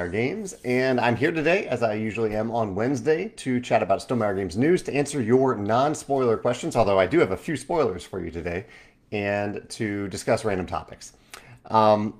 Stonemaier Games, and I'm here today, as I usually am on Wednesday, to chat about Stonemaier Games news, to answer your non-spoiler questions, although I do have a few spoilers for you today, and to discuss random topics. Um,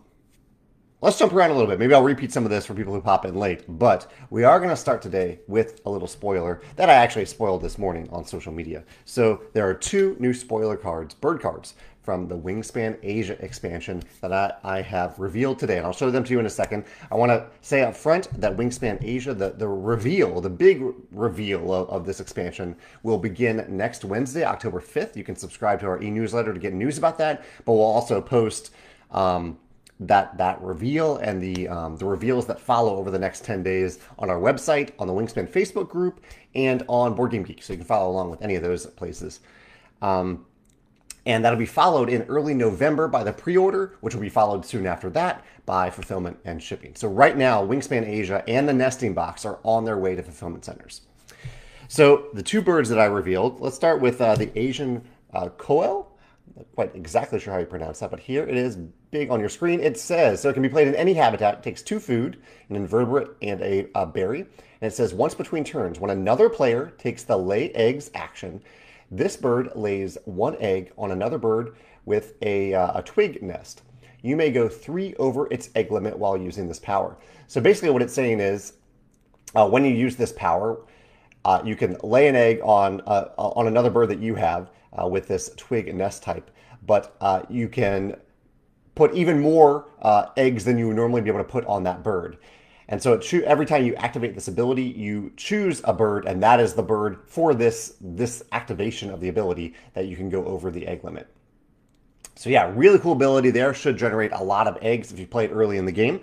let's jump around a little bit. Maybe I'll repeat some of this for people who pop in late, but we are going to start today with a little spoiler that I actually spoiled this morning on social media. So there are two new spoiler cards, bird cards, from the Wingspan Asia expansion that I, I have revealed today, and I'll show them to you in a second. I want to say up front that Wingspan Asia, the, the reveal, the big reveal of, of this expansion, will begin next Wednesday, October 5th. You can subscribe to our e newsletter to get news about that, but we'll also post. Um, that that reveal and the um, the reveals that follow over the next 10 days on our website, on the Wingspan Facebook group, and on Board Game Geek. So you can follow along with any of those places. Um, and that'll be followed in early November by the pre-order, which will be followed soon after that by fulfillment and shipping. So right now, Wingspan Asia and the nesting box are on their way to fulfillment centers. So the two birds that I revealed, let's start with uh, the Asian uh, Koel. Not quite exactly sure how you pronounce that, but here it is big on your screen. It says, so it can be played in any habitat. It takes two food, an invertebrate, and a, a berry. And it says, once between turns, when another player takes the lay eggs action, this bird lays one egg on another bird with a, uh, a twig nest. You may go three over its egg limit while using this power. So basically, what it's saying is uh, when you use this power, uh, you can lay an egg on uh, on another bird that you have uh, with this twig nest type, but uh, you can put even more eggs than you would normally be able to put on that bird. And so cho- every time you activate this ability, you choose a bird, and that is the bird for this, this activation of the ability that you can go over the egg limit. So yeah, really cool ability there. Should generate a lot of eggs if you play it early in the game.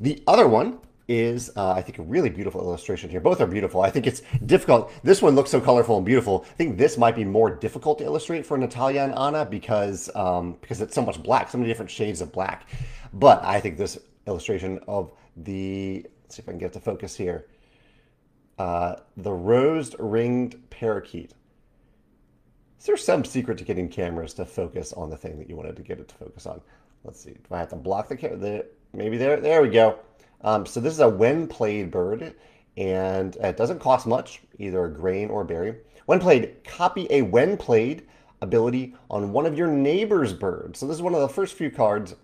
The other one is, uh, I think, a really beautiful illustration here. Both are beautiful. I think it's difficult. This one looks so colorful and beautiful. I think this might be more difficult to illustrate for Natalia and Anna because um, because it's so much black, so many different shades of black. But I think this illustration of the, let's see if I can get to focus here, uh, the rosed ringed parakeet. Is there some secret to getting cameras to focus on the thing that you wanted to get it to focus on? Let's see. Do I have to block the camera? Maybe there. There we go. Um, so this is a when played bird, and it doesn't cost much, either a grain or a berry. When played, copy a when played ability on one of your neighbor's birds. So this is one of the first few cards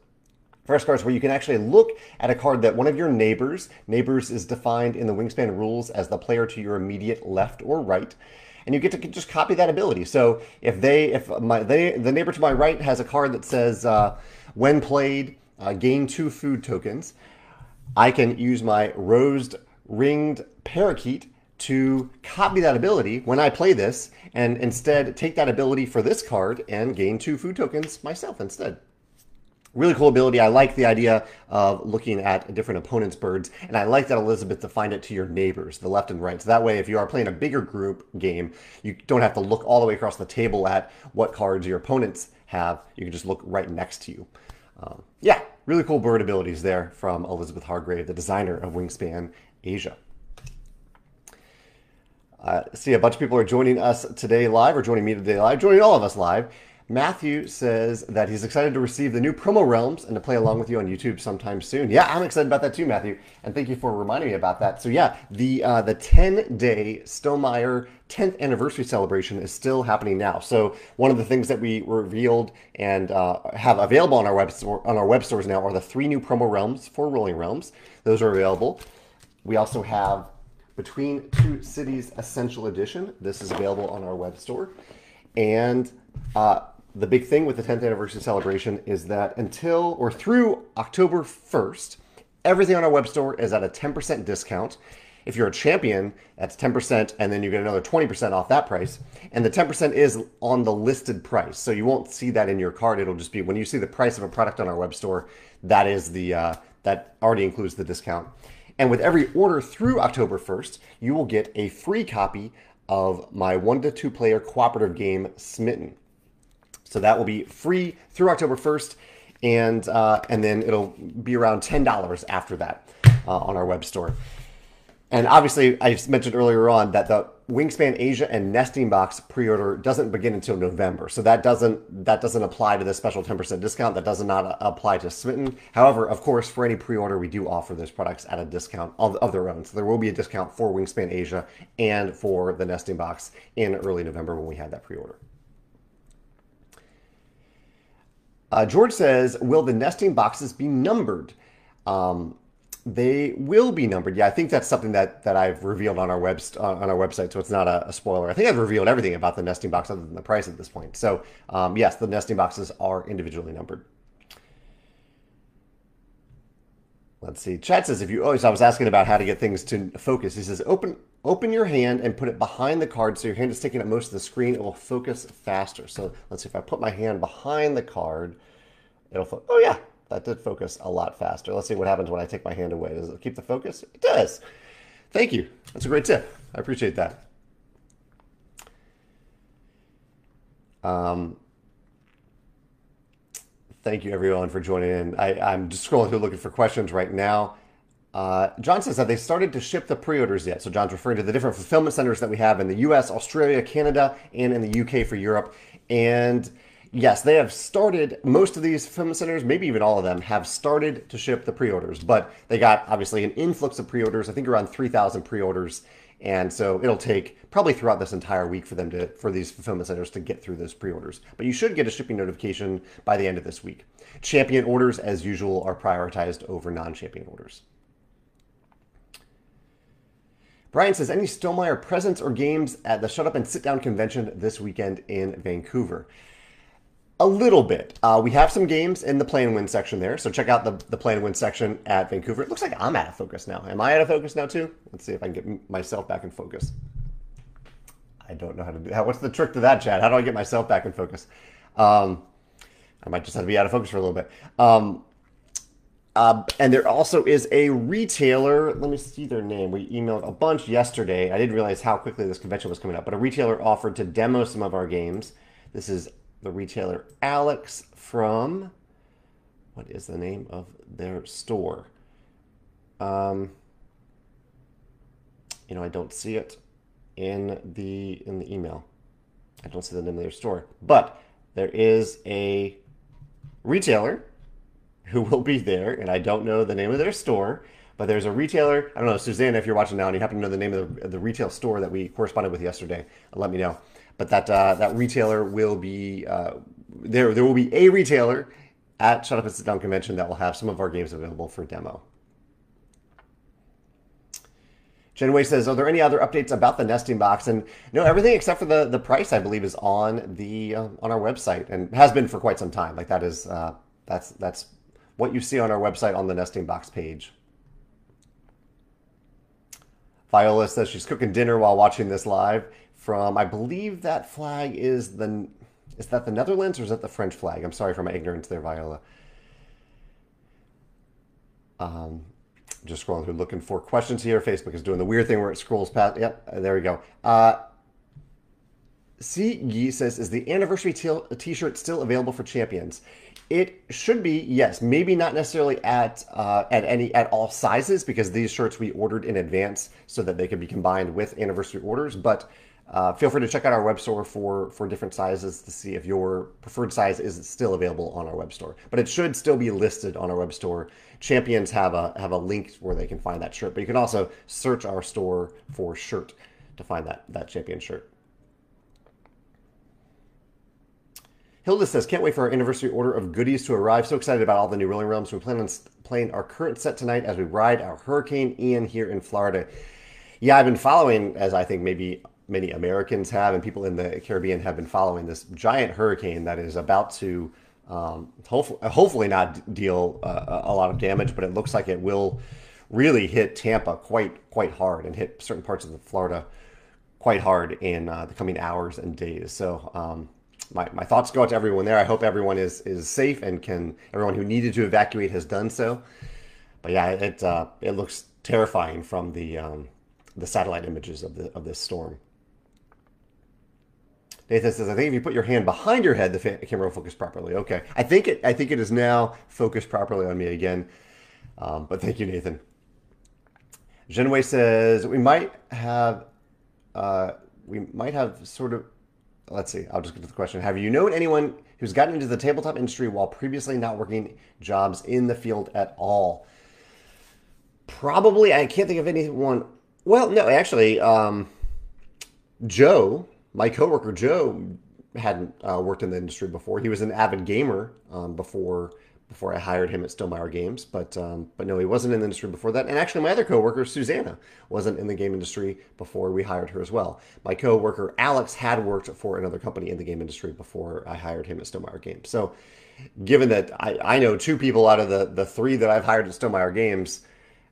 First cards where you can actually look at a card that one of your neighbors, neighbors is defined in the Wingspan rules as the player to your immediate left or right, and you get to just copy that ability. So if they, if my they, the neighbor to my right has a card that says uh, when played, uh, gain two food tokens, I can use my rosed ringed parakeet to copy that ability when I play this, and instead take that ability for this card and gain two food tokens myself instead really cool ability. I like the idea of looking at different opponents' birds, and I like that Elizabeth defined it to your neighbors, the left and right. So that way, if you are playing a bigger group game, you don't have to look all the way across the table at what cards your opponents have. You can just look right next to you. Um, yeah, really cool bird abilities there from Elizabeth Hargrave, the designer of Wingspan Asia. Uh, see, a bunch of people are joining us today live, or joining me today live, joining all of us live. Matthew says that he's excited to receive the new promo realms and to play along with you on YouTube sometime soon. Yeah, I'm excited about that too, Matthew, and thank you for reminding me about that. So yeah, the uh, the 10 day Stonemaier 10th anniversary celebration is still happening now. So one of the things that we revealed and uh, have available on our web store, on our web stores now are the three new promo realms for Rolling Realms. Those are available. We also have Between Two Cities Essential Edition. This is available on our web store, and uh, the big thing with the 10th anniversary celebration is that until or through October 1st, everything on our web store is at a 10% discount. If you're a champion, that's 10%, and then you get another 20% off that price. And the 10% is on the listed price. So you won't see that in your card. It'll just be when you see the price of a product on our web store, that is the uh, that already includes the discount. And with every order through October 1st, you will get a free copy of my one to two player cooperative game, Smitten. So that will be free through October 1st, and uh, and then it'll be around ten dollars after that uh, on our web store. And obviously, I mentioned earlier on that the Wingspan Asia and Nesting Box pre-order doesn't begin until November, so that doesn't that doesn't apply to the special 10% discount. That does not apply to Smitten. However, of course, for any pre-order, we do offer those products at a discount of, of their own. So there will be a discount for Wingspan Asia and for the Nesting Box in early November when we have that pre-order. Uh, George says, "Will the nesting boxes be numbered?" Um, they will be numbered. Yeah, I think that's something that that I've revealed on our web on our website, so it's not a, a, spoiler. I think I've revealed everything about the nesting box other than the price at this point. So um, yes, the nesting boxes are individually numbered. Let's see. Chad says if you always, oh, I was asking about how to get things to focus. He says open open your hand and put it behind the card so your hand is taking up most of the screen. It will focus faster. So let's see if I put my hand behind the card, it'll. Oh yeah, that did focus a lot faster. Let's see what happens when I take my hand away. Does it keep the focus? It does. Thank you. That's a great tip. I appreciate that. Um, thank you everyone for joining in. I, I'm just scrolling through looking for questions right now. Uh, John says that they started to ship the pre-orders yet. So John's referring to the different fulfillment centers that we have in the U.S., Australia, Canada, and in the U.K. for Europe. And yes, they have started, most of these fulfillment centers, maybe even all of them, have started to ship the pre orders, but they got obviously an influx of pre orders, I think around 3,000 pre orders. And so it'll take probably throughout this entire week for them to, for these fulfillment centers to get through those pre orders. But you should get a shipping notification by the end of this week. Champion orders, as usual, are prioritized over non champion orders. Brian says, any Stonemaier presence or games at the Shut Up and Sit Down convention this weekend in Vancouver? A little bit. Uh, we have some games in the play and win section there, so check out the, the play and win section at Vancouver. It looks like I'm out of focus now. Am I out of focus now too? Let's see if I can get myself back in focus. I don't know how to do that. What's the trick to that, Chad? How do I get myself back in focus? Um, I might just have to be out of focus for a little bit. Um, uh, and there also is a retailer. Let me see their name. We emailed a bunch yesterday. I didn't realize how quickly this convention was coming up, but a retailer offered to demo some of our games. This is the retailer Alex from what is the name of their store? Um, you know, I don't see it in the in the email. I don't see the name of their store, but there is a retailer who will be there, and I don't know the name of their store. But there's a retailer. I don't know, Susanna, if you're watching now and you happen to know the name of the, the retail store that we corresponded with yesterday, let me know but that uh, that retailer will be uh, there. There will be a retailer at Shut Up and Sit Down convention that will have some of our games available for demo. Jenway says, "Are there any other updates about the nesting box?" And no, everything except for the the price, I believe, is on the uh, on our website and has been for quite some time. Like that is uh, that's that's what you see on our website on the nesting box page. Viola says she's cooking dinner while watching this live from I believe that flag is the is that the Netherlands or is that the French flag? I'm sorry for my ignorance there, Viola. Um, just scrolling through looking for questions here. Facebook is doing the weird thing where it scrolls past. Yep, there we go. Uh, C. Says, is the anniversary t-shirt still available for champions? It should be, yes. Maybe not necessarily at uh, at any at all sizes because these shirts we ordered in advance so that they could be combined with anniversary orders. But uh, feel free to check out our web store for, for different sizes to see if your preferred size is still available on our web store. But it should still be listed on our web store. Champions have a have a link where they can find that shirt, but you can also search our store for shirt to find that that champion shirt. Hilda says, can't wait for our anniversary order of goodies to arrive. So excited about all the new Rolling Realms. We plan on playing our current set tonight as we ride our Hurricane Ian here in Florida. Yeah, I've been following, as I think maybe many Americans have and people in the Caribbean have been following this giant hurricane that is about to um, hopefully, hopefully not deal uh, a lot of damage, but it looks like it will really hit Tampa quite quite hard and hit certain parts of Florida quite hard in uh, the coming hours and days. So um, my, my thoughts go out to everyone there. I hope everyone is is safe and can everyone who needed to evacuate has done so. But yeah, it uh, it looks terrifying from the um, the satellite images of the of this storm. Nathan says, I think if you put your hand behind your head, the camera will focus properly. Okay, I think it. I think it is now focused properly on me again. Um, but thank you, Nathan. Genway says we might have, uh, we might have sort of. Let's see. I'll just get to the question. Have you known anyone who's gotten into the tabletop industry while previously not working jobs in the field at all? Probably. I can't think of anyone. Well, no, actually, um, Joe, my coworker Joe, hadn't uh, worked in the industry before. He was an avid gamer um, before before I hired him at Stonemaier Games, but um, but no, he wasn't in the industry before that. And actually, my other coworker Susanna wasn't in the game industry before we hired her as well. My coworker Alex had worked for another company in the game industry before I hired him at Stonemaier Games. So, given that I, I know two people out of the the three that I've hired at Stonemaier Games.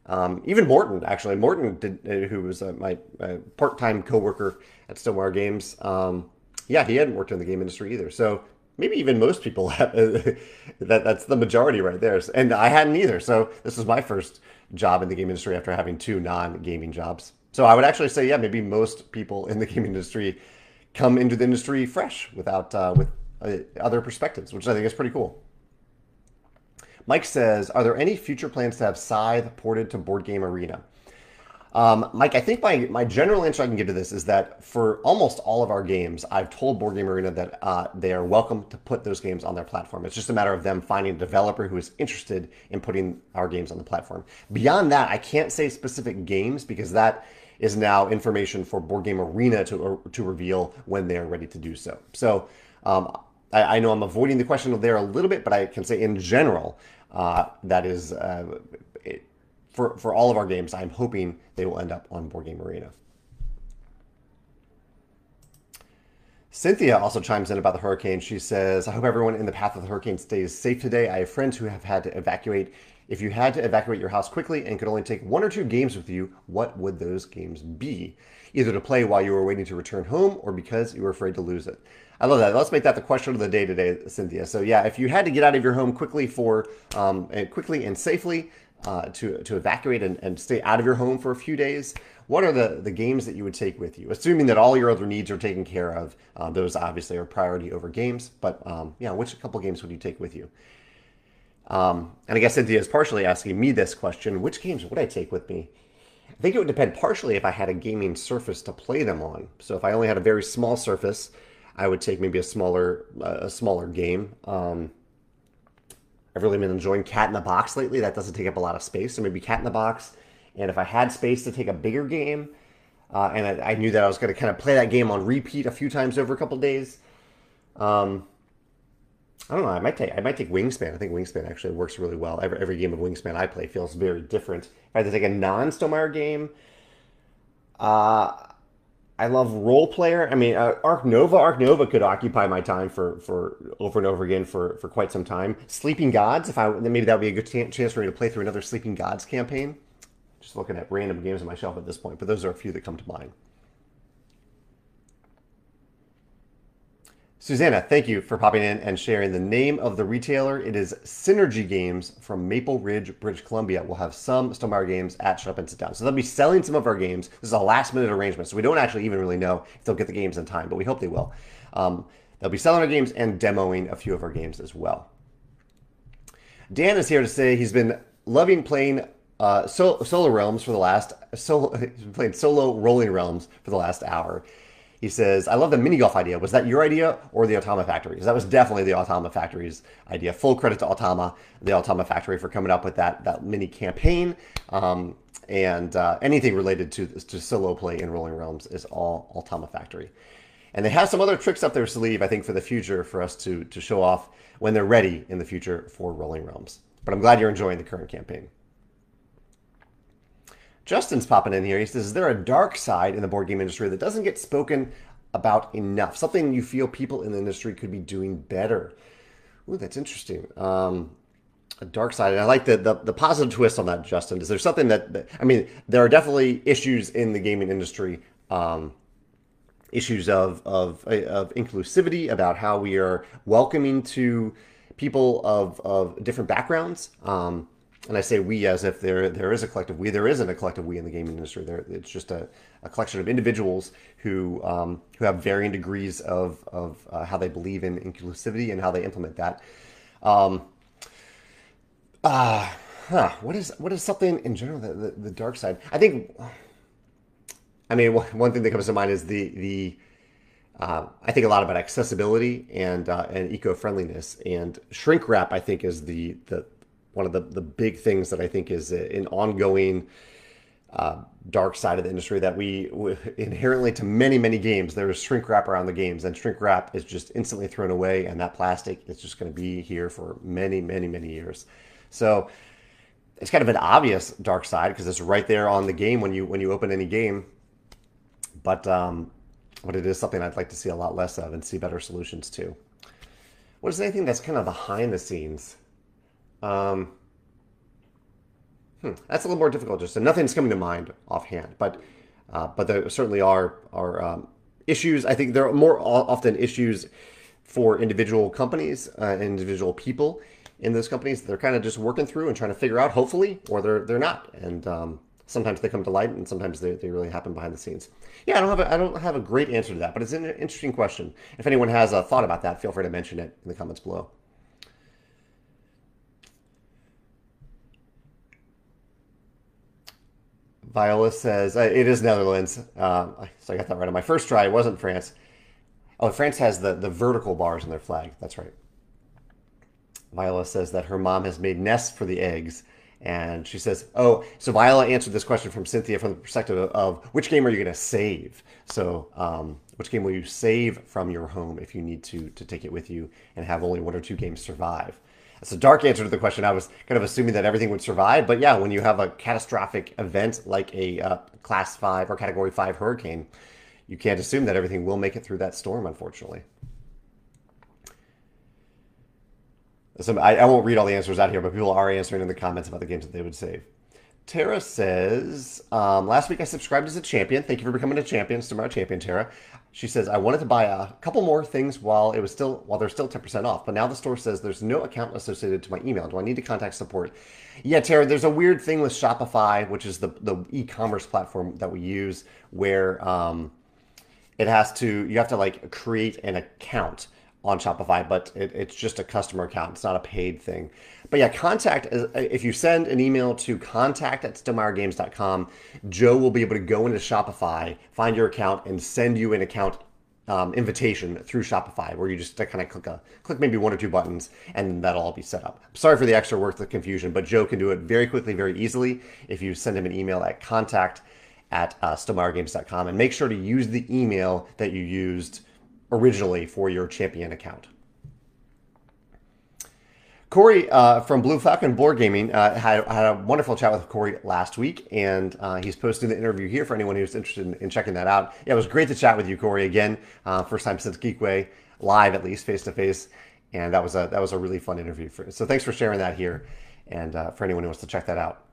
Um, even Morton, actually, Morton, did, uh, who was uh, my, my part-time coworker at Stonemaier Games, um, yeah, he hadn't worked in the game industry either. So maybe even most people have, that that's the majority right there. And I hadn't either. So this was my first job in the game industry after having two non-gaming jobs. So I would actually say, yeah, maybe most people in the game industry come into the industry fresh without uh, with uh, other perspectives, which I think is pretty cool. Mike says, "Are there any future plans to have Scythe ported to Board Game Arena?" Um, Mike, I think my, my general answer I can give to this is that for almost all of our games, I've told Board Game Arena that uh, they are welcome to put those games on their platform. It's just a matter of them finding a developer who is interested in putting our games on the platform. Beyond that, I can't say specific games because that is now information for Board Game Arena to, to reveal when they're ready to do so. So um, I, I, know I'm avoiding the question there a little bit, but I can say in general, uh, that is uh, for, for all of our games, I'm hoping they will end up on Board Game Arena. Cynthia also chimes in about the hurricane. She says, I hope everyone in the path of the hurricane stays safe today. I have friends who have had to evacuate. If you had to evacuate your house quickly and could only take one or two games with you, what would those games be? Either to play while you were waiting to return home or because you were afraid to lose it. I love that. Let's make that the question of the day today, Cynthia. So yeah, if you had to get out of your home quickly for um, quickly and safely, uh, to, to evacuate and, and stay out of your home for a few days, what are the, the games that you would take with you? Assuming that all your other needs are taken care of, uh, those obviously are priority over games. But um, yeah, which couple games would you take with you? Um, and I guess Cynthia is partially asking me this question: Which games would I take with me? I think it would depend partially if I had a gaming surface to play them on. So if I only had a very small surface, I would take maybe a smaller a smaller game. Um, I've really been enjoying Cat in the Box lately. That doesn't take up a lot of space, so maybe Cat in the Box. And if I had space to take a bigger game, uh, and I, I, knew that I was going to kind of play that game on repeat a few times over a couple days, um, I don't know. I might take I might take Wingspan. I think Wingspan actually works really well. Every, every game of Wingspan I play feels very different. If I had to take a non-Stonemaier game, uh, I love role player. I mean, uh, Ark Nova. Ark Nova could occupy my time for, for over and over again for, for quite some time. Sleeping Gods. If I maybe that would be a good t- chance for me to play through another Sleeping Gods campaign. Just looking at random games on my shelf at this point, but those are a few that come to mind. Susanna, thank you for popping in and sharing the name of the retailer. It is Synergy Games from Maple Ridge, British Columbia. We'll have some Stonemaier games at Shut Up and Sit Down. So they'll be selling some of our games. This is a last minute arrangement, so we don't actually even really know if they'll get the games in time, but we hope they will. Um, they'll be selling our games and demoing a few of our games as well. Dan is here to say he's been loving playing uh, Solo Realms for the last solo, playing solo Rolling Realms for the last hour. He says, I love the mini golf idea. Was that your idea or the Automa Factory? Because that was definitely the Automa Factory's idea. Full credit to Automa, the Automa Factory, for coming up with that, that mini campaign. Um, and uh, anything related to, to solo play in Rolling Realms is all Automa Factory. And they have some other tricks up their sleeve, I think, for the future for us to, to show off when they're ready in the future for Rolling Realms. But I'm glad you're enjoying the current campaign. Justin's popping in here. He says, Is there a dark side in the board game industry that doesn't get spoken about enough? Something you feel people in the industry could be doing better? Ooh, that's interesting. Um, a dark side. And I like the, the, the positive twist on that, Justin. Is there something that, that, I mean, there are definitely issues in the gaming industry, um, issues of, of, of inclusivity, about how we are welcoming to people of, of different backgrounds. Um, and I say we as if there there is a collective we. There isn't a collective we in the gaming industry. There, it's just a, a collection of individuals who um, who have varying degrees of of uh, how they believe in inclusivity and how they implement that. Um, uh, Huh? What is what is something in general the, the, the dark side? I think. I mean, one thing that comes to mind is the the. Uh, I think a lot about accessibility and uh, and eco friendliness and shrink wrap. I think is the the one of the the big things that I think is an ongoing uh, dark side of the industry that we inherently to many many games there is shrink wrap around the games and shrink wrap is just instantly thrown away and that plastic is just going to be here for many many many years so it's kind of an obvious dark side because it's right there on the game when you when you open any game but um but it is something i'd like to see a lot less of and see better solutions to. what is anything that's kind of behind the scenes um Hmm. That's a little more difficult. Just nothing's coming to mind offhand, but uh, but there certainly are are um, issues. I think there are more often issues for individual companies, uh, individual people in those companies. They're kind of just working through and trying to figure out, hopefully, or they're they're not. And um, sometimes they come to light, and sometimes they, they really happen behind the scenes. Yeah, I don't have a, I don't have a great answer to that, but it's an interesting question. If anyone has a thought about that, feel free to mention it in the comments below. Viola says uh, it is Netherlands. Uh, so I got that right on my first try. It wasn't France. Oh, France has the, the vertical bars in their flag. That's right. Viola says that her mom has made nests for the eggs. And she says, Oh, so Viola answered this question from Cynthia from the perspective of, of which game are you going to save? So, um, which game will you save from your home if you need to, to take it with you and have only one or two games survive? It's a dark answer to the question. I was kind of assuming that everything would survive, but yeah, when you have a catastrophic event like a uh, class five or category five hurricane, you can't assume that everything will make it through that storm, unfortunately. So I, I won't read all the answers out here, but people are answering in the comments about the games that they would save. Tara says, um, last week I subscribed as a champion. Thank you for becoming a champion, Tomorrow Champion, Tara. She says, I wanted to buy a couple more things while it was still while they're still 10% off, but now the store says there's no account associated to my email. Do I need to contact support? Yeah, Tara, there's a weird thing with Shopify, which is the, the e-commerce platform that we use, where um, it has to you have to like create an account on Shopify, but it, it's just a customer account. It's not a paid thing. But yeah, contact, if you send an email to contact at stonemaiergames.com, Joe will be able to go into Shopify, find your account, and send you an account um, invitation through Shopify, where you just kind of click a click maybe one or two buttons, and that'll all be set up. Sorry for the extra work, the confusion, but Joe can do it very quickly, very easily if you send him an email at contact at uh, stonemaiergames.com, and make sure to use the email that you used originally for your champion account. Corey uh, from Blue Falcon Board Gaming uh, had, had a wonderful chat with Corey last week, and uh, he's posting the interview here for anyone who's interested in, in, checking that out. Yeah, it was great to chat with you, Corey, again. Uh, first time since Geekway, live at least, face to face, and that was a that was a really fun interview. For, so thanks for sharing that here, and uh, for anyone who wants to check that out.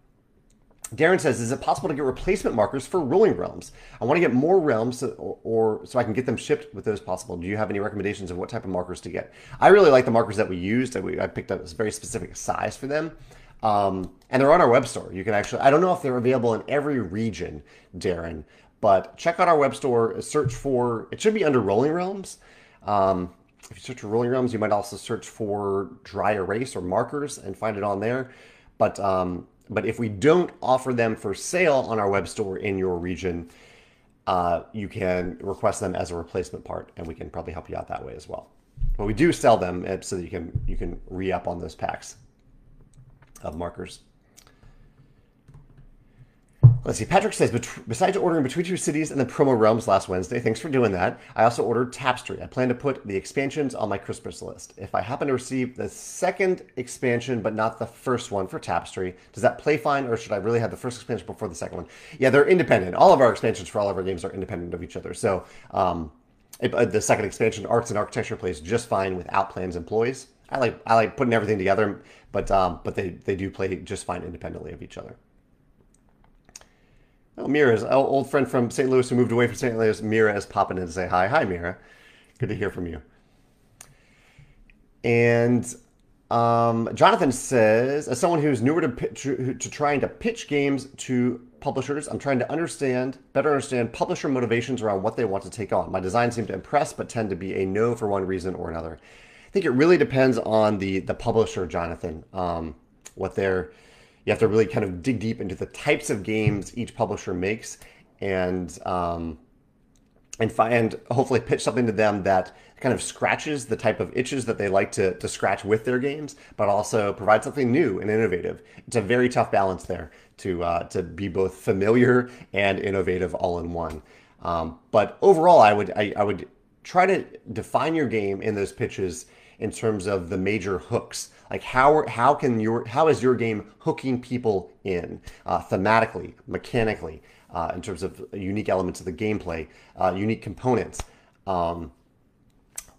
Darren says, is it possible to get replacement markers for rolling realms? I want to get more realms so, or, or, so I can get them shipped with those possible. Do you have any recommendations of what type of markers to get? I really like the markers that we used. We, I picked up a very specific size for them. Um, and they're on our web store. You can actually, I don't know if they're available in every region, Darren, but check out our web store, search for, it should be under Rolling Realms. Um, if you search for Rolling Realms, you might also search for dry erase or markers and find it on there. But um, but if we don't offer them for sale on our web store in your region, uh, you can request them as a replacement part, and we can probably help you out that way as well. But we do sell them uh, so that you can you can re up on those packs of markers. Let's see. Patrick says, besides ordering Between Two Cities and the promo realms last Wednesday, thanks for doing that. I also ordered Tapestry. I plan to put the expansions on my Christmas list. If I happen to receive the second expansion, but not the first one for Tapestry, does that play fine, or should I really have the first expansion before the second one? Yeah, they're independent. All of our expansions for all of our games are independent of each other. So um, uh, the second expansion, Arts and Architecture, plays just fine without Plans and Ploys. I like I like putting everything together, but um, but they they do play just fine independently of each other. Oh, Mira's old friend from St. Louis who moved away from St. Louis. Mira is popping in to say hi. Hi, Mira. Good to hear from you. And um, Jonathan says, as someone who's newer to, pitch, to trying to pitch games to publishers, I'm trying to understand, better understand publisher motivations around what they want to take on. My designs seem to impress, but tend to be a no for one reason or another. I think it really depends on the the publisher, Jonathan. Um, what they're you have to really kind of dig deep into the types of games each publisher makes and um, and find hopefully pitch something to them that kind of scratches the type of itches that they like to, to scratch with their games, but also provide something new and innovative. It's a very tough balance there to uh, to be both familiar and innovative all in one. Um, but overall, I would I, I would try to define your game in those pitches in terms of the major hooks. Like how how can your how is your game hooking people in uh, thematically, mechanically, uh, in terms of unique elements of the gameplay, uh, unique components. Um,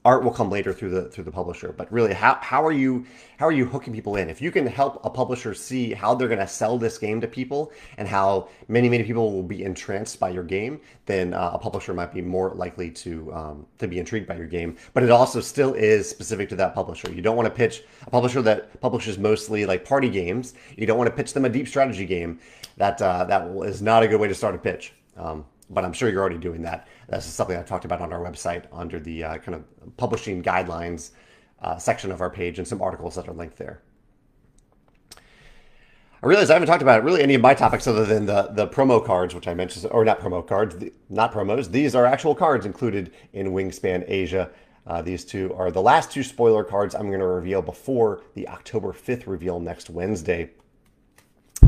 art will come later through the through the publisher. But really how, how are you how are you hooking people in? If you can help a publisher see how they're going to sell this game to people and how many many people will be entranced by your game then uh, a publisher might be more likely to um, to be intrigued by your game. But it also still is specific to that publisher. You don't want to pitch a publisher that publishes mostly like party games. You don't want to pitch them a deep strategy game that uh, that is not a good way to start a pitch. Um, but I'm sure you're already doing that. That's something I've talked about on our website under the uh, kind of publishing guidelines uh, section of our page and some articles that are linked there. I realize I haven't talked about really any of my topics other than the, the promo cards, which I mentioned, or not promo cards, the, not promos. These are actual cards included in Wingspan Asia. Uh, these two are the last two spoiler cards I'm going to reveal before the October 5th reveal next Wednesday.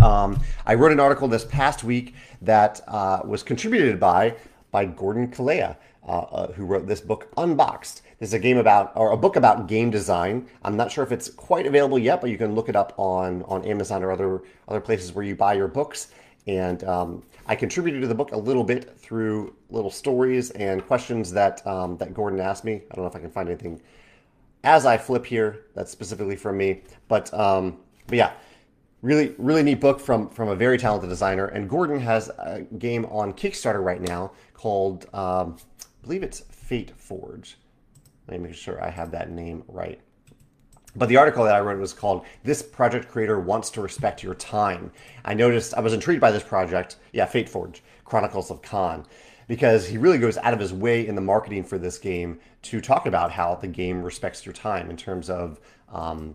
Um, I wrote an article this past week that uh, was contributed by by Gordon Calleja, uh, uh, who wrote this book Unboxed. This is a game about or a book about game design. I'm not sure if it's quite available yet, but you can look it up on on Amazon or other other places where you buy your books. And um, I contributed to the book a little bit through little stories and questions that um, that Gordon asked me. I don't know if I can find anything as I flip here that's specifically from me, but um, but yeah really really neat book from from a very talented designer. And gordon has a game on kickstarter right now called um, i believe it's Fateforge. Let me make sure i have that name right. But the article that i wrote was called this project creator wants to respect your time. I noticed i was intrigued by this project. Yeah Fateforge chronicles of Kaan. Because he really goes out of his way in the marketing for this game to talk about how the game respects your time in terms of um,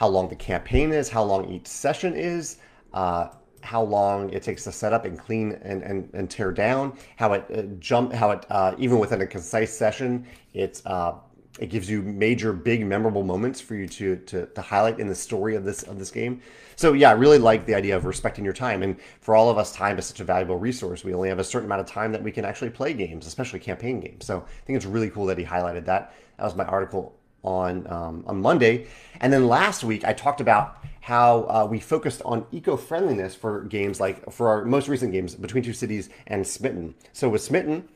how long the campaign is, how long each session is, uh, how long it takes to set up and clean and, and, and tear down, how it uh, jump, how it uh, even within a concise session, it's uh, it gives you major, big, memorable moments for you to, to to highlight in the story of this of this game. So yeah, I really like the idea of respecting your time, and for all of us, time is such a valuable resource. We only have a certain amount of time that we can actually play games, especially campaign games. So I think it's really cool that he highlighted that. That was my article on um, on Monday, and then last week I talked about how uh, we focused on eco-friendliness for games like for our most recent games, Between Two Cities and Smitten. So with Smitten,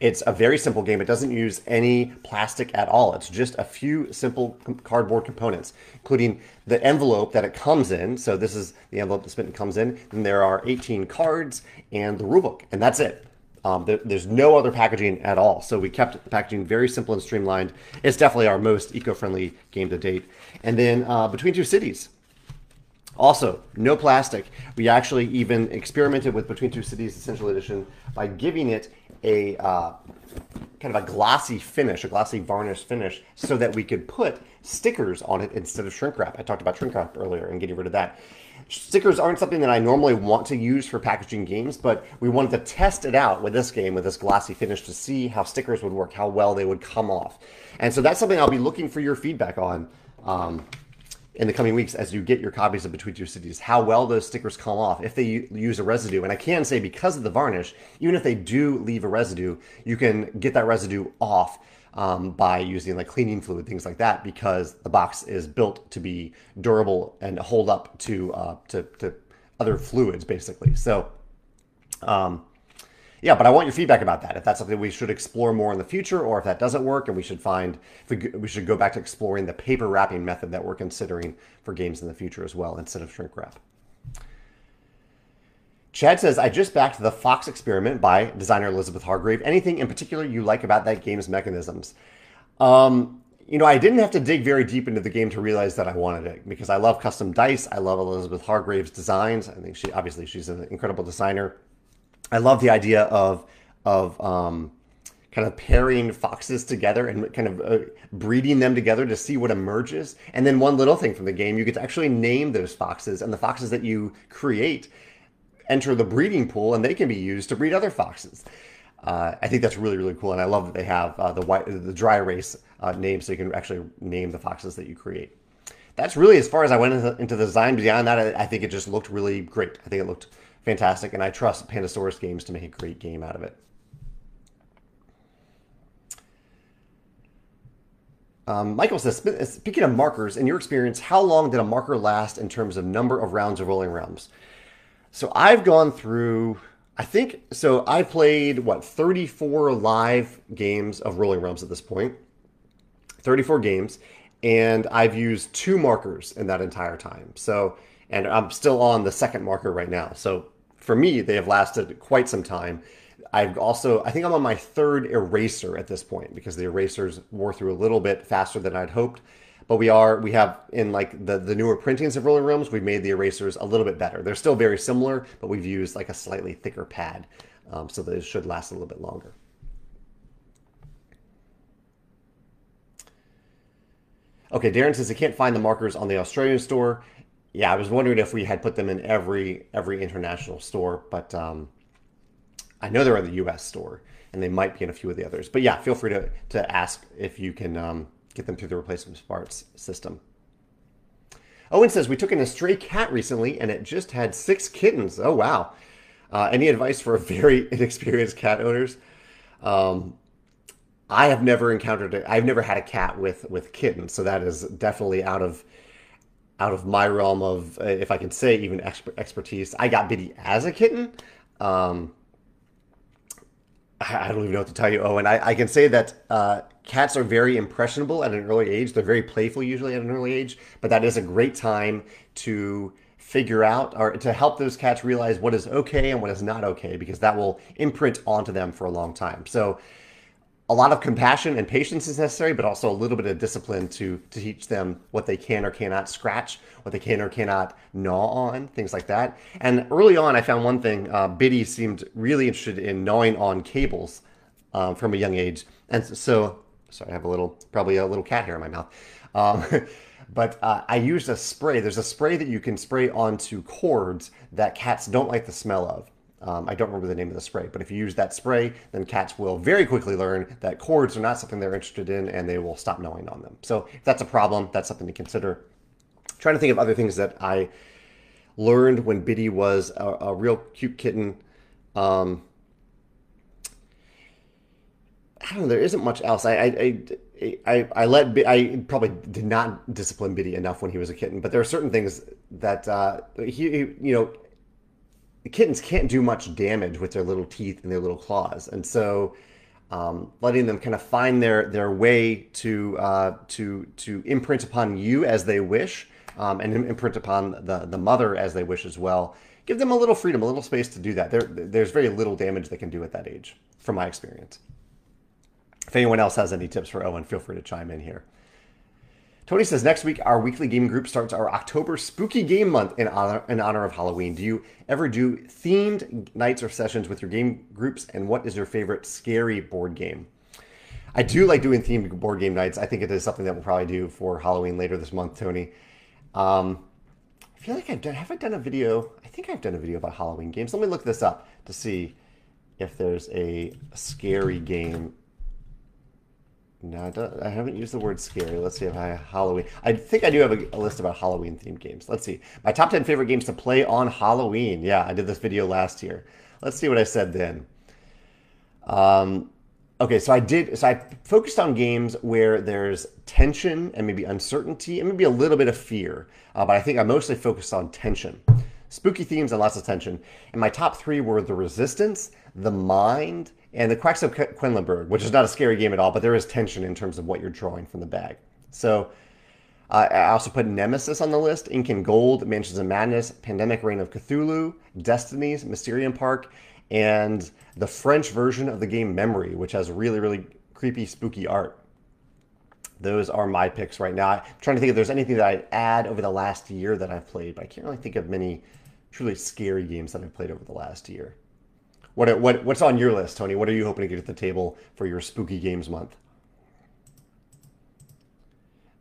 it's a very simple game. It doesn't use any plastic at all. It's just a few simple cardboard components, including the envelope that it comes in. So this is the envelope that Smitten comes in. And there are 18 cards and the rulebook, and that's it. Um, there, there's no other packaging at all. So we kept the packaging very simple and streamlined. It's definitely our most eco-friendly game to date. And then uh, Between Two Cities, also no plastic. We actually even experimented with Between Two Cities Essential Edition by giving it a uh, kind of a glossy finish, a glossy varnish finish, so that we could put stickers on it instead of shrink wrap. I talked about shrink wrap earlier and getting rid of that. Stickers aren't something that I normally want to use for packaging games, but we wanted to test it out with this game, with this glossy finish, to see how stickers would work, how well they would come off. And so that's something I'll be looking for your feedback on um, in the coming weeks as you get your copies of Between Two Cities, how well those stickers come off, if they use a residue. And I can say because of the varnish, even if they do leave a residue, you can get that residue off um, by using like cleaning fluid, things like that, because the box is built to be durable and hold up to uh, to, to other fluids, basically. So, um, yeah, but I want your feedback about that. If that's something we should explore more in the future, or if that doesn't work, and we should find we, we should go back to exploring the paper wrapping method that we're considering for games in the future as well, instead of shrink wrap. Chad says, I just backed the Fox experiment by designer Elizabeth Hargrave. Anything in particular you like about that game's mechanisms? Um, you know, I didn't have to dig very deep into the game to realize that I wanted it because I love custom dice. I love Elizabeth Hargrave's designs. I think she obviously she's an incredible designer. I love the idea of of um, kind of pairing foxes together and kind of uh, breeding them together to see what emerges. And then one little thing from the game, you get to actually name those foxes, and the foxes that you create enter the breeding pool, and they can be used to breed other foxes. Uh, I think that's really really cool, and I love that they have uh, the white the dry erase uh, name, so you can actually name the foxes that you create. That's really as far as I went into, into the design. Beyond that, I, I think it just looked really great. I think it looked fantastic, and I trust Pandasaurus Games to make a great game out of it. Um, Michael says, speaking of markers, in your experience, how long did a marker last in terms of number of rounds of Rolling Realms? So I've gone through, I think, so I played, what, 34 live games of Rolling Realms at this point, 34 games, and I've used two markers in that entire time. So, and I'm still on the second marker right now. So for me, they have lasted quite some time. I've also, I think I'm on my third eraser at this point because the erasers wore through a little bit faster than I'd hoped. But we are, we have in like the, the newer printings of Rolling Realms, we've made the erasers a little bit better. They're still very similar, but we've used like a slightly thicker pad. Um, so they should last a little bit longer. Okay, Darren says he can't find the markers on the Australian store. Yeah, I was wondering if we had put them in every every international store, but um, I know they're in the U.S. store, and they might be in a few of the others. But yeah, feel free to to ask if you can um, get them through the replacement parts system. Owen says we took in a stray cat recently, and it just had six kittens. Oh wow! Uh, any advice for very inexperienced cat owners? Um, I have never encountered it. I've never had a cat with with kittens, so that is definitely out of out of my realm of, uh, if I can say, even expertise. I got Biddy as a kitten. Um, I don't even know what to tell you, Owen. I, I can say that uh, cats are very impressionable at an early age. They're very playful usually at an early age, but that is a great time to figure out or to help those cats realize what is okay and what is not okay because that will imprint onto them for a long time. So a lot of compassion and patience is necessary, but also a little bit of discipline to to teach them what they can or cannot scratch, what they can or cannot gnaw on, things like that. And early on, I found one thing: uh, Biddy seemed really interested in gnawing on cables um, from a young age, and so sorry, I have a little probably a little cat hair in my mouth. Um, but uh, I used a spray. There's a spray that you can spray onto cords that cats don't like the smell of. Um, I don't remember the name of the spray, but if you use that spray, then cats will very quickly learn that cords are not something they're interested in and they will stop gnawing on them. So if that's a problem, that's something to consider. I'm trying to think of other things that I learned when Biddy was a, a real cute kitten. Um, I don't know. There isn't much else. I I, I, I, let I probably did not discipline Biddy enough when he was a kitten, but there are certain things that uh, he, he you know kittens can't do much damage with their little teeth and their little claws, and so um, letting them kind of find their their way to uh, to to imprint upon you as they wish, um, and imprint upon the the mother as they wish as well. Give them a little freedom, a little space to do that. There, there's very little damage they can do at that age, from my experience. If anyone else has any tips for Owen, feel free to chime in here. Tony says next week our weekly gaming group starts our October spooky game month in honor in honor of Halloween. Do you ever do themed nights or sessions with your game groups? And what is your favorite scary board game? I do like doing themed board game nights. I think it is something that we'll probably do for Halloween later this month, Tony. Um, I feel like I've done. Have I done a video? I think I've done a video about Halloween games. Let me look this up to see if there's a scary game no, I, don't, I haven't used the word scary. Let's see if I have Halloween. I think I do have a, a list about Halloween themed games. Let's see. My top 10 favorite games to play on Halloween. Yeah, I did this video last year. Let's see what I said then. Um, okay, so I did, so I focused on games where there's tension and maybe uncertainty and maybe a little bit of fear. Uh, but I think I mostly focused on tension. Spooky themes and lots of tension. And my top three were The Resistance, The Mind, and the Quacks of Quedlinburg, which is not a scary game at all, but there is tension in terms of what you're drawing from the bag. So uh, I also put Nemesis on the list, Incan Gold, Mansions of Madness, Pandemic Reign of Cthulhu, Destinies, Mysterium Park, and the French version of the game Memory, which has really, really creepy, spooky art. Those are my picks right now. I'm trying to think if there's anything that I'd add over the last year that I've played, but I can't really think of many truly scary games that I've played over the last year. What, what what's on your list, Tony? What are you hoping to get at the table for your spooky games month?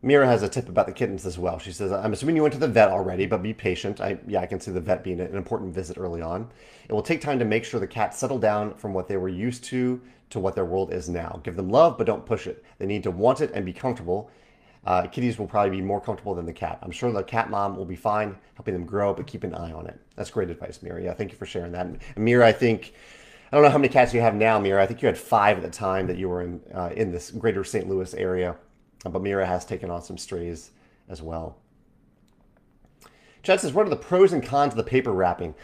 Mira has a tip about the kittens as well. She says, I'm assuming you went to the vet already, but be patient. I, yeah, I can see the vet being an important visit early on. It will take time to make sure the cats settle down from what they were used to to what their world is now. Give them love, but don't push it. They need to want it and be comfortable. Uh, kitties will probably be more comfortable than the cat. I'm sure the cat mom will be fine helping them grow, but keep an eye on it. That's great advice, Mira. Yeah, thank you for sharing that. And Mira, I think, I don't know how many cats you have now, Mira. I think you had five at the time that you were in uh, in this greater St. Louis area. But Mira has taken on some strays as well. Chad says, what are the pros and cons of the paper wrapping?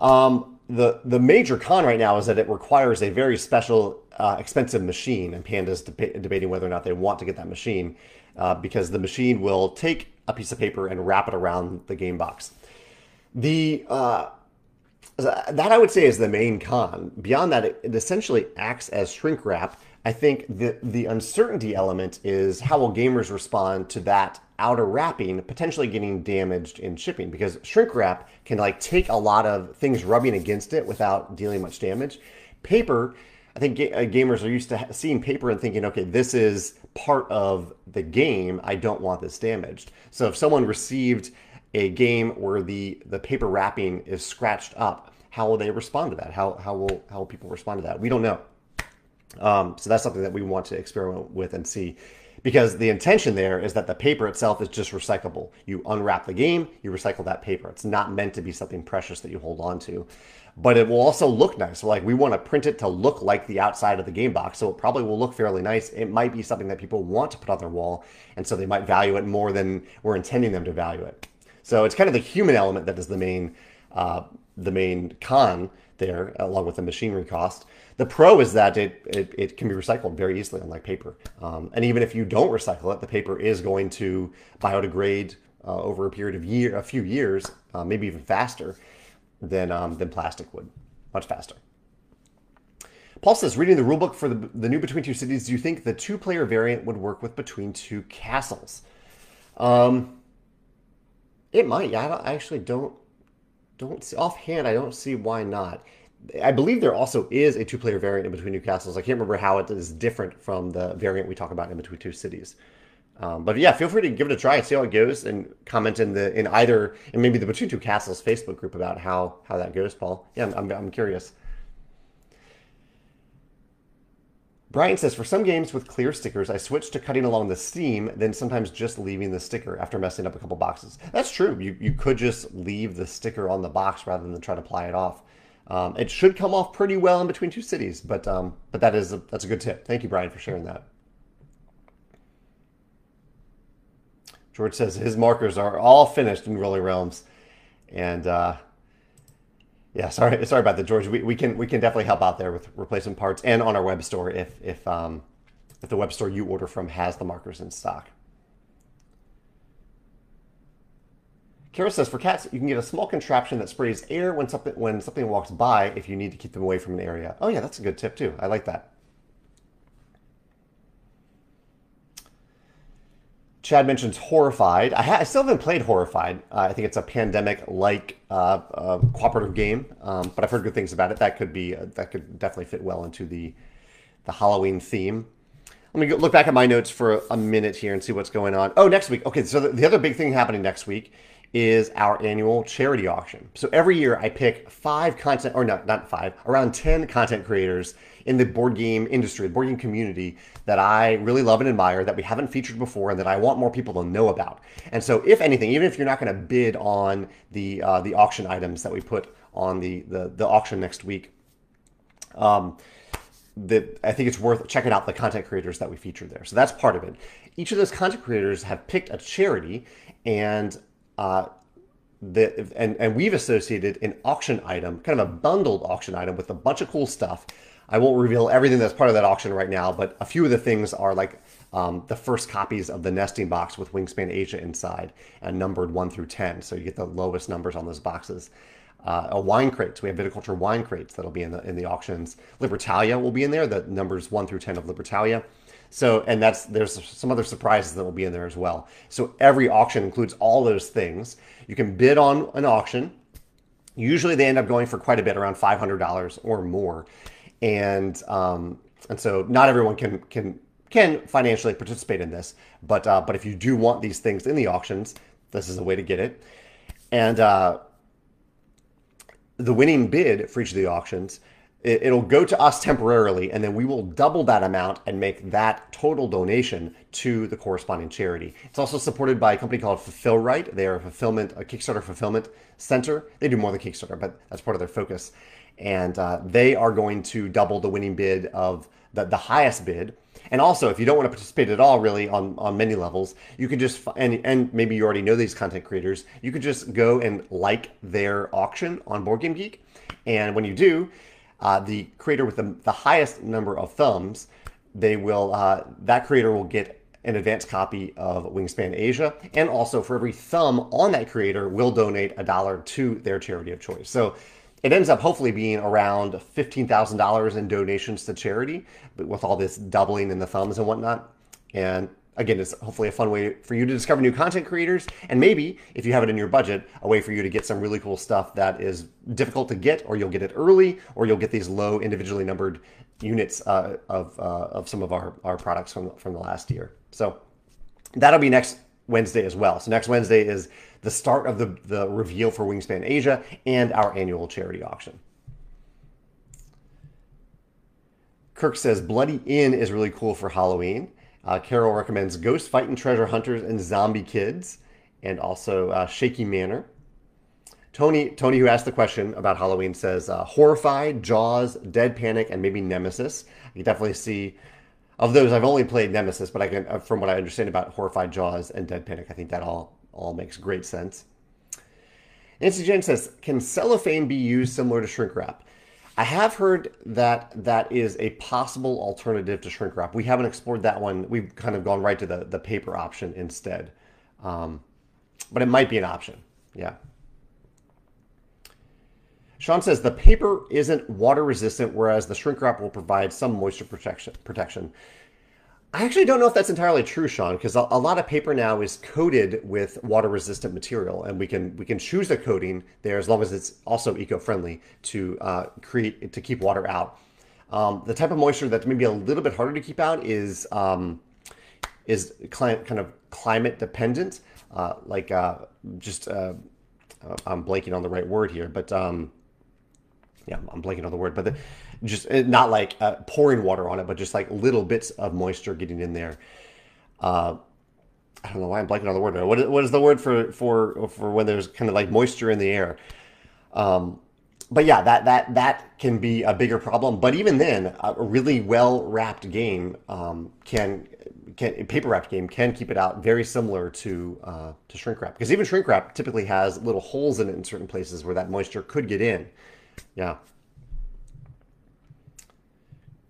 Um, the the major con right now is that it requires a very special, uh, expensive machine, and Panda's deba- debating whether or not they want to get that machine uh, because the machine will take a piece of paper and wrap it around the game box. The uh, that I would say is the main con. Beyond that, it, essentially acts as shrink wrap I think the the uncertainty element is how will gamers respond to that outer wrapping potentially getting damaged in shipping because shrink wrap can like take a lot of things rubbing against it without dealing much damage. Paper, I think ga- uh, gamers are used to seeing paper and thinking, okay, this is part of the game. I don't want this damaged. So if someone received a game where the the paper wrapping is scratched up, how will they respond to that? How how will how will people respond to that? We don't know. Um, so that's something that we want to experiment with and see. Because the intention there is that the paper itself is just recyclable. You unwrap the game, you recycle that paper. It's not meant to be something precious that you hold on to. But it will also look nice. So like we want to print it to look like the outside of the game box. So it probably will look fairly nice. It might be something that people want to put on their wall. And so they might value it more than we're intending them to value it. So it's kind of the human element that is the main uh, the main con there, along with the machinery cost. The pro is that it, it, it can be recycled very easily, unlike paper. Um, and even if you don't recycle it, the paper is going to biodegrade uh, over a period of year, a few years, uh, maybe even faster than, um, than plastic would, much faster. Paul says, reading the rulebook for the, the new Between Two Cities, do you think the two player variant would work with Between Two Castles? Um, it might. Yeah, I, I actually don't don't see, offhand. I don't see why not. I believe there also is a two-player variant in Between Two Castles. I can't remember how it is different from the variant we talk about in Between Two Cities. Um, but yeah, feel free to give it a try and see how it goes, and comment in the in either and maybe the Between Two Castles Facebook group about how how that goes, Paul. Yeah, I'm, I'm curious. Brian says, for some games with clear stickers, I switch to cutting along the seam, then sometimes just leaving the sticker after messing up a couple boxes. That's true. You, you could just leave the sticker on the box rather than try to ply it off. Um, it should come off pretty well in between two cities, but um, but that is a, that's a good tip. Thank you, Brian, for sharing that. George says his markers are all finished in Rolling Realms, and uh, yeah, sorry sorry about that, George. We, we can we can definitely help out there with replacement parts and on our web store if if um, if the web store you order from has the markers in stock. Kara says for cats, you can get a small contraption that sprays air when something when something walks by if you need to keep them away from an area. Oh yeah, that's a good tip too. I like that. Chad mentions Horrified. I, ha- I still haven't played Horrified. Uh, I think it's a pandemic-like uh, uh, cooperative game, um, but I've heard good things about it. That could be uh, that could definitely fit well into the the Halloween theme. Let me go, look back at my notes for a minute here and see what's going on. Oh, next week. Okay, so the, the other big thing happening next week is our annual charity auction. So every year I pick five content, or not, not five, around 10 content creators in the board game industry, the board game community that I really love and admire, that we haven't featured before, and that I want more people to know about. And so, if anything, even if you're not going to bid on the uh, the auction items that we put on the the, the auction next week, um, that I think it's worth checking out the content creators that we feature there. So that's part of it. Each of those content creators have picked a charity, and uh, the, and, and we've associated an auction item, kind of a bundled auction item with a bunch of cool stuff. I won't reveal everything that's part of that auction right now, but a few of the things are like um, the first copies of the nesting box with Wingspan Asia inside and numbered 1 through 10. So you get the lowest numbers on those boxes. Uh, a wine crate. So we have viticulture wine crates that'll be in the in the auctions. Libertalia will be in there. The numbers one through ten of Libertalia. So, and that's there's some other surprises that will be in there as well. So every auction includes all those things. You can bid on an auction, Usually they end up going for quite a bit, around $500 or more. And, um, and so not everyone can, can, can financially participate in this, but, uh, but if you do want these things in the auctions, this is a way to get it. And, uh, the winning bid for each of the auctions it, will go to us temporarily, and then we will double that amount and make that total donation to the corresponding charity. It's also supported by a company called Fulfillrite. They are a fulfillment, a Kickstarter fulfillment center. They do more than Kickstarter, but that's part of their focus. And uh, they are going to double the winning bid of the, the highest bid. And also, if you don't want to participate at all, really on, on many levels, you can just and and maybe you already know these content creators. You could just go and like their auction on BoardGameGeek, and when you do, uh, the creator with the, the highest number of thumbs, they will uh, that creator will get an advanced copy of Wingspan Asia, and also for every thumb on that creator, will donate a dollar to their charity of choice. So it ends up hopefully being around fifteen thousand dollars in donations to charity, but with all this doubling in the thumbs and whatnot. And again, it's hopefully a fun way for you to discover new content creators. And maybe, if you have it in your budget, a way for you to get some really cool stuff that is difficult to get, or you'll get it early, or you'll get these low individually numbered units uh, of, uh, of some of our, our products from, from the last year. So that'll be next Wednesday as well. So next Wednesday is the start of the, the reveal for Wingspan Asia and our annual charity auction. Kirk says Bloody Inn is really cool for Halloween. Uh, Carol recommends Ghost Fighting Treasure Hunters and Zombie Kids, and also uh, Shaky Manor. Tony, Tony, who asked the question about Halloween, says uh, Horrified, Jaws, Dead Panic, and maybe Nemesis. You definitely see of those. I've only played Nemesis, but I can, uh, from what I understand about Horrified, Jaws, and Dead Panic, I think that all all makes great sense. Nancy Jane says, "Can cellophane be used similar to shrink wrap?" I have heard that that is a possible alternative to shrink wrap. We haven't explored that one. We've kind of gone right to the, the paper option instead. Um, but it might be an option. Yeah. Sean says the paper isn't water resistant, whereas the shrink wrap will provide some moisture protection. protection. I actually don't know if that's entirely true, Sean, because a, a, lot of paper now is coated with water-resistant material, and we can we can choose the coating there as long as it's also eco-friendly to uh, create to keep water out. Um, the type of moisture that's maybe a little bit harder to keep out is um, is kind of climate dependent, uh, like uh, just uh, I'm blanking on the right word here, but um, yeah, I'm blanking on the word, but the, just eh, not like uh, pouring water on it, but just like little bits of moisture getting in there. Uh, I don't know why I'm blanking on the word. What is, what is the word for for for when there's kind of like moisture in the air? Um, but yeah, that that that can be a bigger problem. But even then, a really well wrapped game um, can can paper wrapped game can keep it out very similar to uh, to shrink wrap because even shrink wrap typically has little holes in it in certain places where that moisture could get in. Yeah.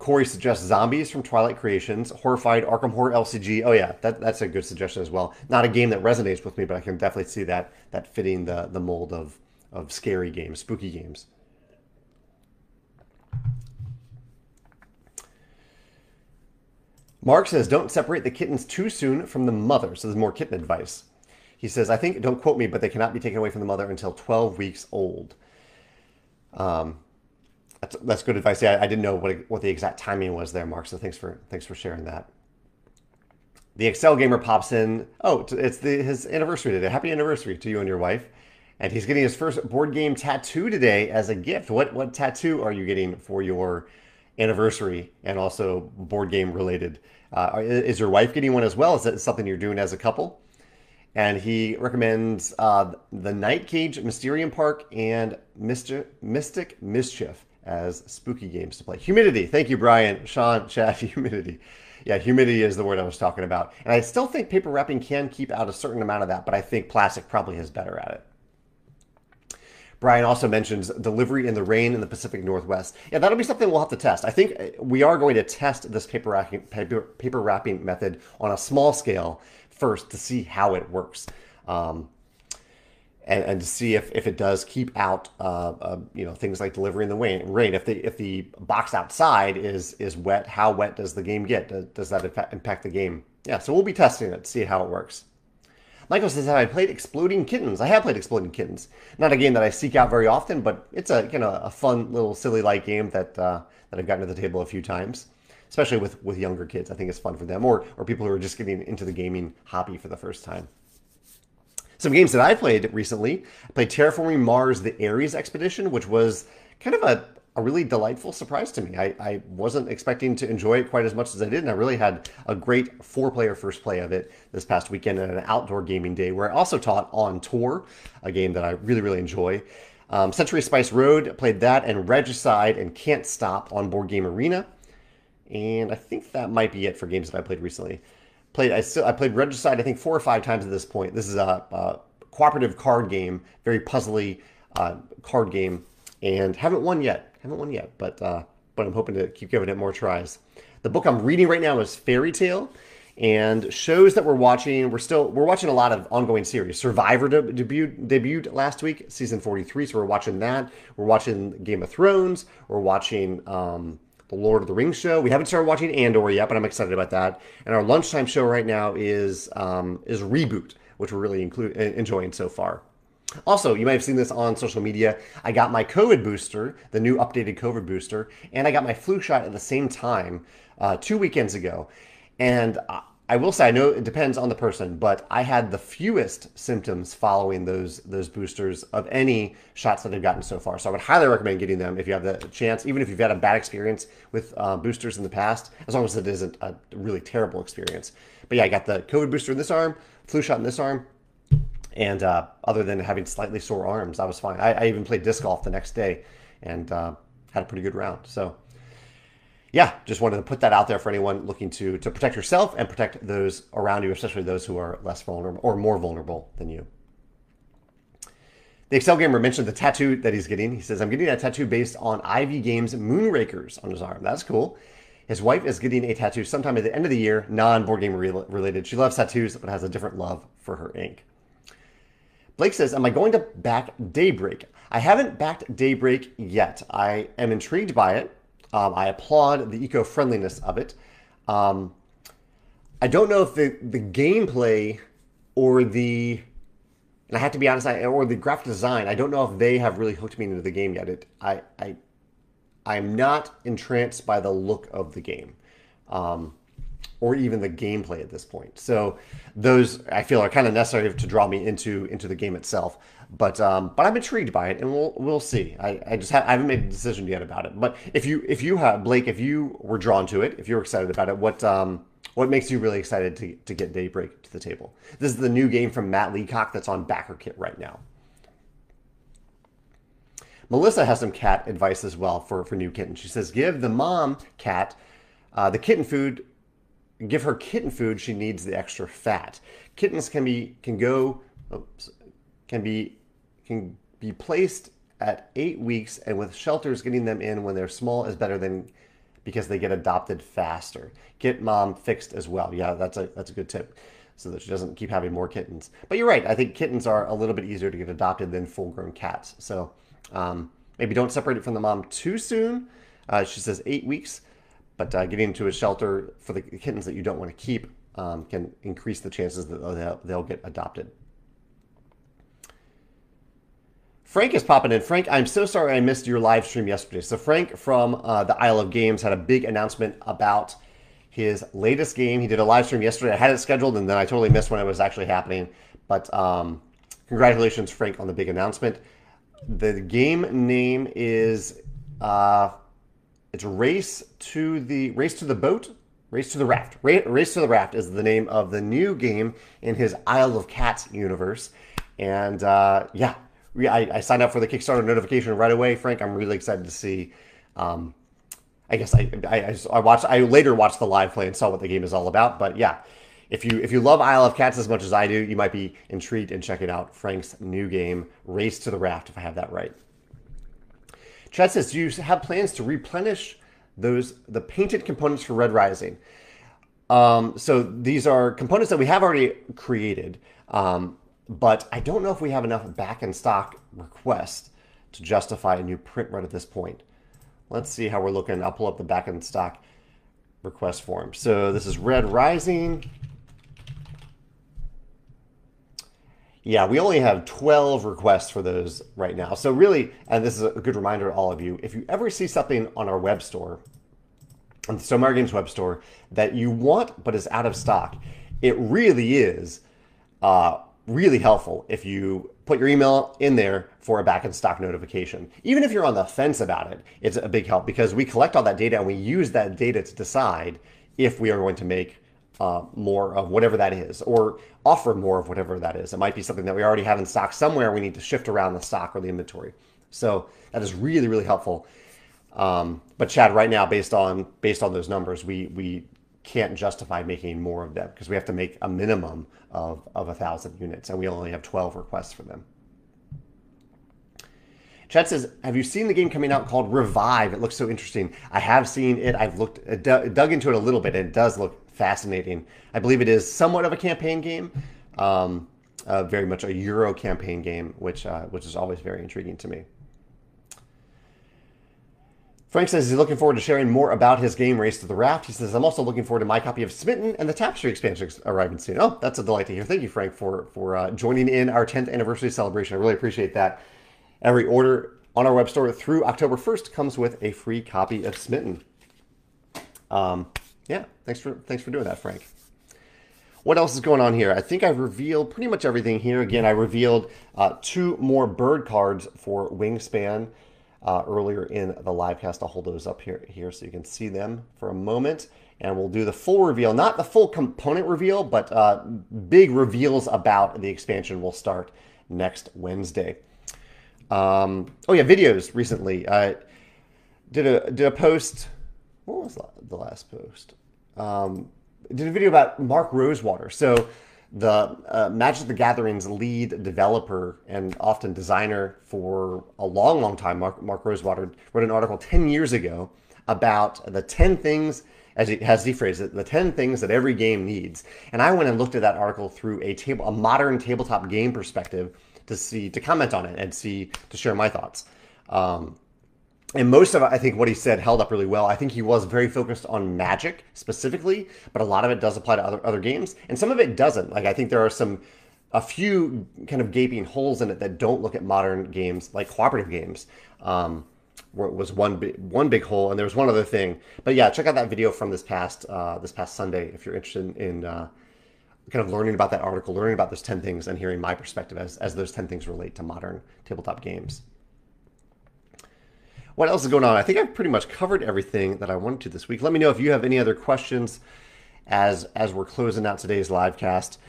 Corey suggests zombies from Twilight Creations, horrified Arkham Horror LCG. Oh yeah, that, that's a good suggestion as well. Not a game that resonates with me, but I can definitely see that that fitting the the mold of of scary games, spooky games. Mark says, don't separate the kittens too soon from the mother. So there's more kitten advice. He says, I think, don't quote me, but they cannot be taken away from the mother until 12 weeks old. Um, that's, that's good advice. Yeah, I didn't know what what the exact timing was there, Mark. So thanks for thanks for sharing that. The Excel gamer pops in. Oh, it's the, his anniversary today. Happy anniversary to you and your wife. And he's getting his first board game tattoo today as a gift. What what tattoo are you getting for your anniversary and also board game related? Uh, is your wife getting one as well? Is that something you're doing as a couple? And he recommends uh, the Night Cage Mysterium Park and Mystic, Mystic Mischief as spooky games to play. Humidity. Thank you, Brian. Sean, Chad, humidity. Yeah, humidity is the word I was talking about. And I still think paper wrapping can keep out a certain amount of that, but I think plastic probably is better at it. Brian also mentions delivery in the rain in the Pacific Northwest. Yeah, that'll be something we'll have to test. I think uh, we are going to test this paper wrapping, paper, paper wrapping method on a small scale first to see how it works. Um, and, and to see if, if it does keep out uh, uh, you know things like delivering the rain. If the if the box outside is is wet, how wet does the game get? Does, does that impact the game? Yeah. So we'll be testing it, to see how it works. Michael says, "Have I played Exploding Kittens?" I have played Exploding Kittens. Not a game that I seek out very often, but it's a you know a fun little silly light game that uh, that I've gotten to the table a few times, especially with with younger kids. I think it's fun for them, or or people who are just getting into the gaming hobby for the first time. Some games that I played recently. I played Terraforming Mars: The Ares Expedition, which was kind of a a really delightful surprise to me. I, I, wasn't expecting to enjoy it quite as much as I did, and I really had a great four player first play of it this past weekend at an outdoor gaming day where I also taught on tour, a game that I really, really enjoy. Um, Century Spice Road, played that, and Regicide and Can't Stop on Board Game Arena. And I think that might be it for games that I played recently. Played I still I played Regicide I think four or five times at this point. This is a, a cooperative card game, very puzzly uh, card game, and haven't won yet haven't won yet, but uh, but I'm hoping to keep giving it more tries. The book I'm reading right now is Fairy Tale, and shows that we're watching. We're still we're watching a lot of ongoing series. Survivor de- debuted debuted last week, season 43. So we're watching that. We're watching Game of Thrones. We're watching um, the Lord of the Rings show. We haven't started watching Andor yet, but I'm excited about that. And our lunchtime show right now is um, is Reboot, which we're really include, enjoying so far. Also, you might have seen this on social media. I got my COVID booster, the new updated COVID booster, and I got my flu shot at the same time uh, two weekends ago. And I will say, I know it depends on the person, but I had the fewest symptoms following those those boosters of any shots that I've gotten so far. So I would highly recommend getting them if you have the chance, even if you've had a bad experience with uh, boosters in the past, as long as it isn't a really terrible experience. But yeah, I got the COVID booster in this arm, flu shot in this arm, and uh, other than having slightly sore arms, I was fine. I, I even played disc golf the next day and uh, had a pretty good round. So, yeah, just wanted to put that out there for anyone looking to to protect yourself and protect those around you, especially those who are less vulnerable or more vulnerable than you. The Excel gamer mentioned the tattoo that he's getting. He says, "I'm getting a tattoo based on Ivy Games Moonrakers on his arm. That's cool." His wife is getting a tattoo sometime at the end of the year, non board game related. She loves tattoos, but has a different love for her ink. Blake says, Am I going to back Daybreak? I haven't backed Daybreak yet. I am intrigued by it. Um, I applaud the eco friendliness of it. Um, I don't know if the, the gameplay or the, and I have to be honest, I, or the graphic design, I don't know if they have really hooked me into the game yet. It, I, I, I'm not entranced by the look of the game. Um, or even the gameplay at this point. So those I feel are kind of necessary to draw me into into the game itself. But um, but I'm intrigued by it, and we'll we'll see. I, I just ha- I haven't made a decision yet about it. But if you if you have Blake, if you were drawn to it, if you're excited about it, what um what makes you really excited to to get Daybreak to the table? This is the new game from Matt Leacock that's on BackerKit right now. Melissa has some cat advice as well for for new kittens. She says give the mom cat uh, the kitten food give her kitten food, she needs the extra fat. Kittens can be can go oops, can be can be placed at eight weeks, and with shelters, getting them in when they're small is better than because they get adopted faster. Get mom fixed as well. Yeah, that's a that's a good tip, so that she doesn't keep having more kittens. But you're right. I think kittens are a little bit easier to get adopted than full-grown cats. So um, maybe don't separate it from the mom too soon. Uh, she says eight weeks. But uh, getting into a shelter for the kittens that you don't want to keep um, can increase the chances that they'll, they'll get adopted. Frank is popping in. Frank, I'm so sorry I missed your live stream yesterday. So, Frank from uh, the Isle of Games had a big announcement about his latest game. He did a live stream yesterday. I had it scheduled and then I totally missed when it was actually happening. But um, congratulations, Frank, on the big announcement. The game name is uh, it's race to the race to the boat, race to the raft. race to the raft is the name of the new game in his Isle of Cats universe. And uh, yeah, I, I, signed up for the Kickstarter notification right away. Frank, I'm really excited to see. Um, I guess I, I, I watched. I later watched the live play and saw what the game is all about. But yeah, if you if you love Isle of Cats as much as I do, you might be intrigued in checking out Frank's new game, Race to the Raft, if I have that right. Chad says, do you have plans to replenish those the painted components for Red Rising? Um, so these are components that we have already created, um, but I don't know if we have enough back in stock requests to justify a new print run at this point. Let's see how we're looking. I'll pull up the back in stock request form. So this is Red Rising. Yeah, we only have 12 requests for those right now. So, really, and this is a good reminder to all of you if you ever see something on our web store, on the Stonemaier Games web store, that you want but is out of stock, it really is uh, really helpful if you put your email in there for a back in stock notification. Even if you're on the fence about it, it's a big help because we collect all that data and we use that data to decide if we are going to make uh, more of whatever that is, or offer more of whatever that is. It might be something that we already have in stock somewhere. We need to shift around the stock or the inventory. So that is really, really helpful. Um, but Chad, right now, based on based on those numbers, we we can't justify making more of them because we have to make a minimum of of a thousand units, and we only have twelve requests for them. Chad says, "Have you seen the game coming out called Revive? It looks so interesting. I have seen it. I've looked dug into it a little bit, and it does look fascinating. I believe it is somewhat of a campaign game, um, uh, very much a Euro campaign game, which uh, which is always very intriguing to me. Frank says he's looking forward to sharing more about his game Race to the Raft. He says, I'm also looking forward to my copy of Smitten and the Tapestry expansion arriving soon. Oh, that's a delight to hear. Thank you, Frank, for, for uh, joining in our 10th anniversary celebration. I really appreciate that. Every order on our web store through October 1st comes with a free copy of Smitten. Um, yeah, thanks for thanks for doing that, Frank. What else is going on here? I think I've revealed pretty much everything here. Again, I revealed uh, two more bird cards for Wingspan uh, earlier in the live cast. I'll hold those up here, here so you can see them for a moment. And we'll do the full reveal, not the full component reveal, but uh, big reveals about the expansion will start next Wednesday. Um, oh yeah, videos recently. I did a did a post what was the last post? Um, did a video about Mark Rosewater. So the uh, Magic the Gathering's lead developer and often designer for a long, long time, Mark, Mark Rosewater, wrote an article 10 years ago about the 10 things, as he, as he phrased it, the 10 things that every game needs. And I went and looked at that article through a table, a modern tabletop game perspective to see, to comment on it and see, to share my thoughts. Um, and most of I think what he said held up really well. I think he was very focused on Magic specifically, but a lot of it does apply to other other games, and some of it doesn't. Like I think there are some a few kind of gaping holes in it that don't look at modern games like cooperative games. Um, where it was one big one big hole, and there was one other thing. But yeah, check out that video from this past uh, this past Sunday if you're interested in uh, kind of learning about that article, learning about those ten things, and hearing my perspective as as those ten things relate to modern tabletop games. What else is going on? I think I've pretty much covered everything that I wanted to this week. Let me know if you have any other questions as as we're closing out today's live cast.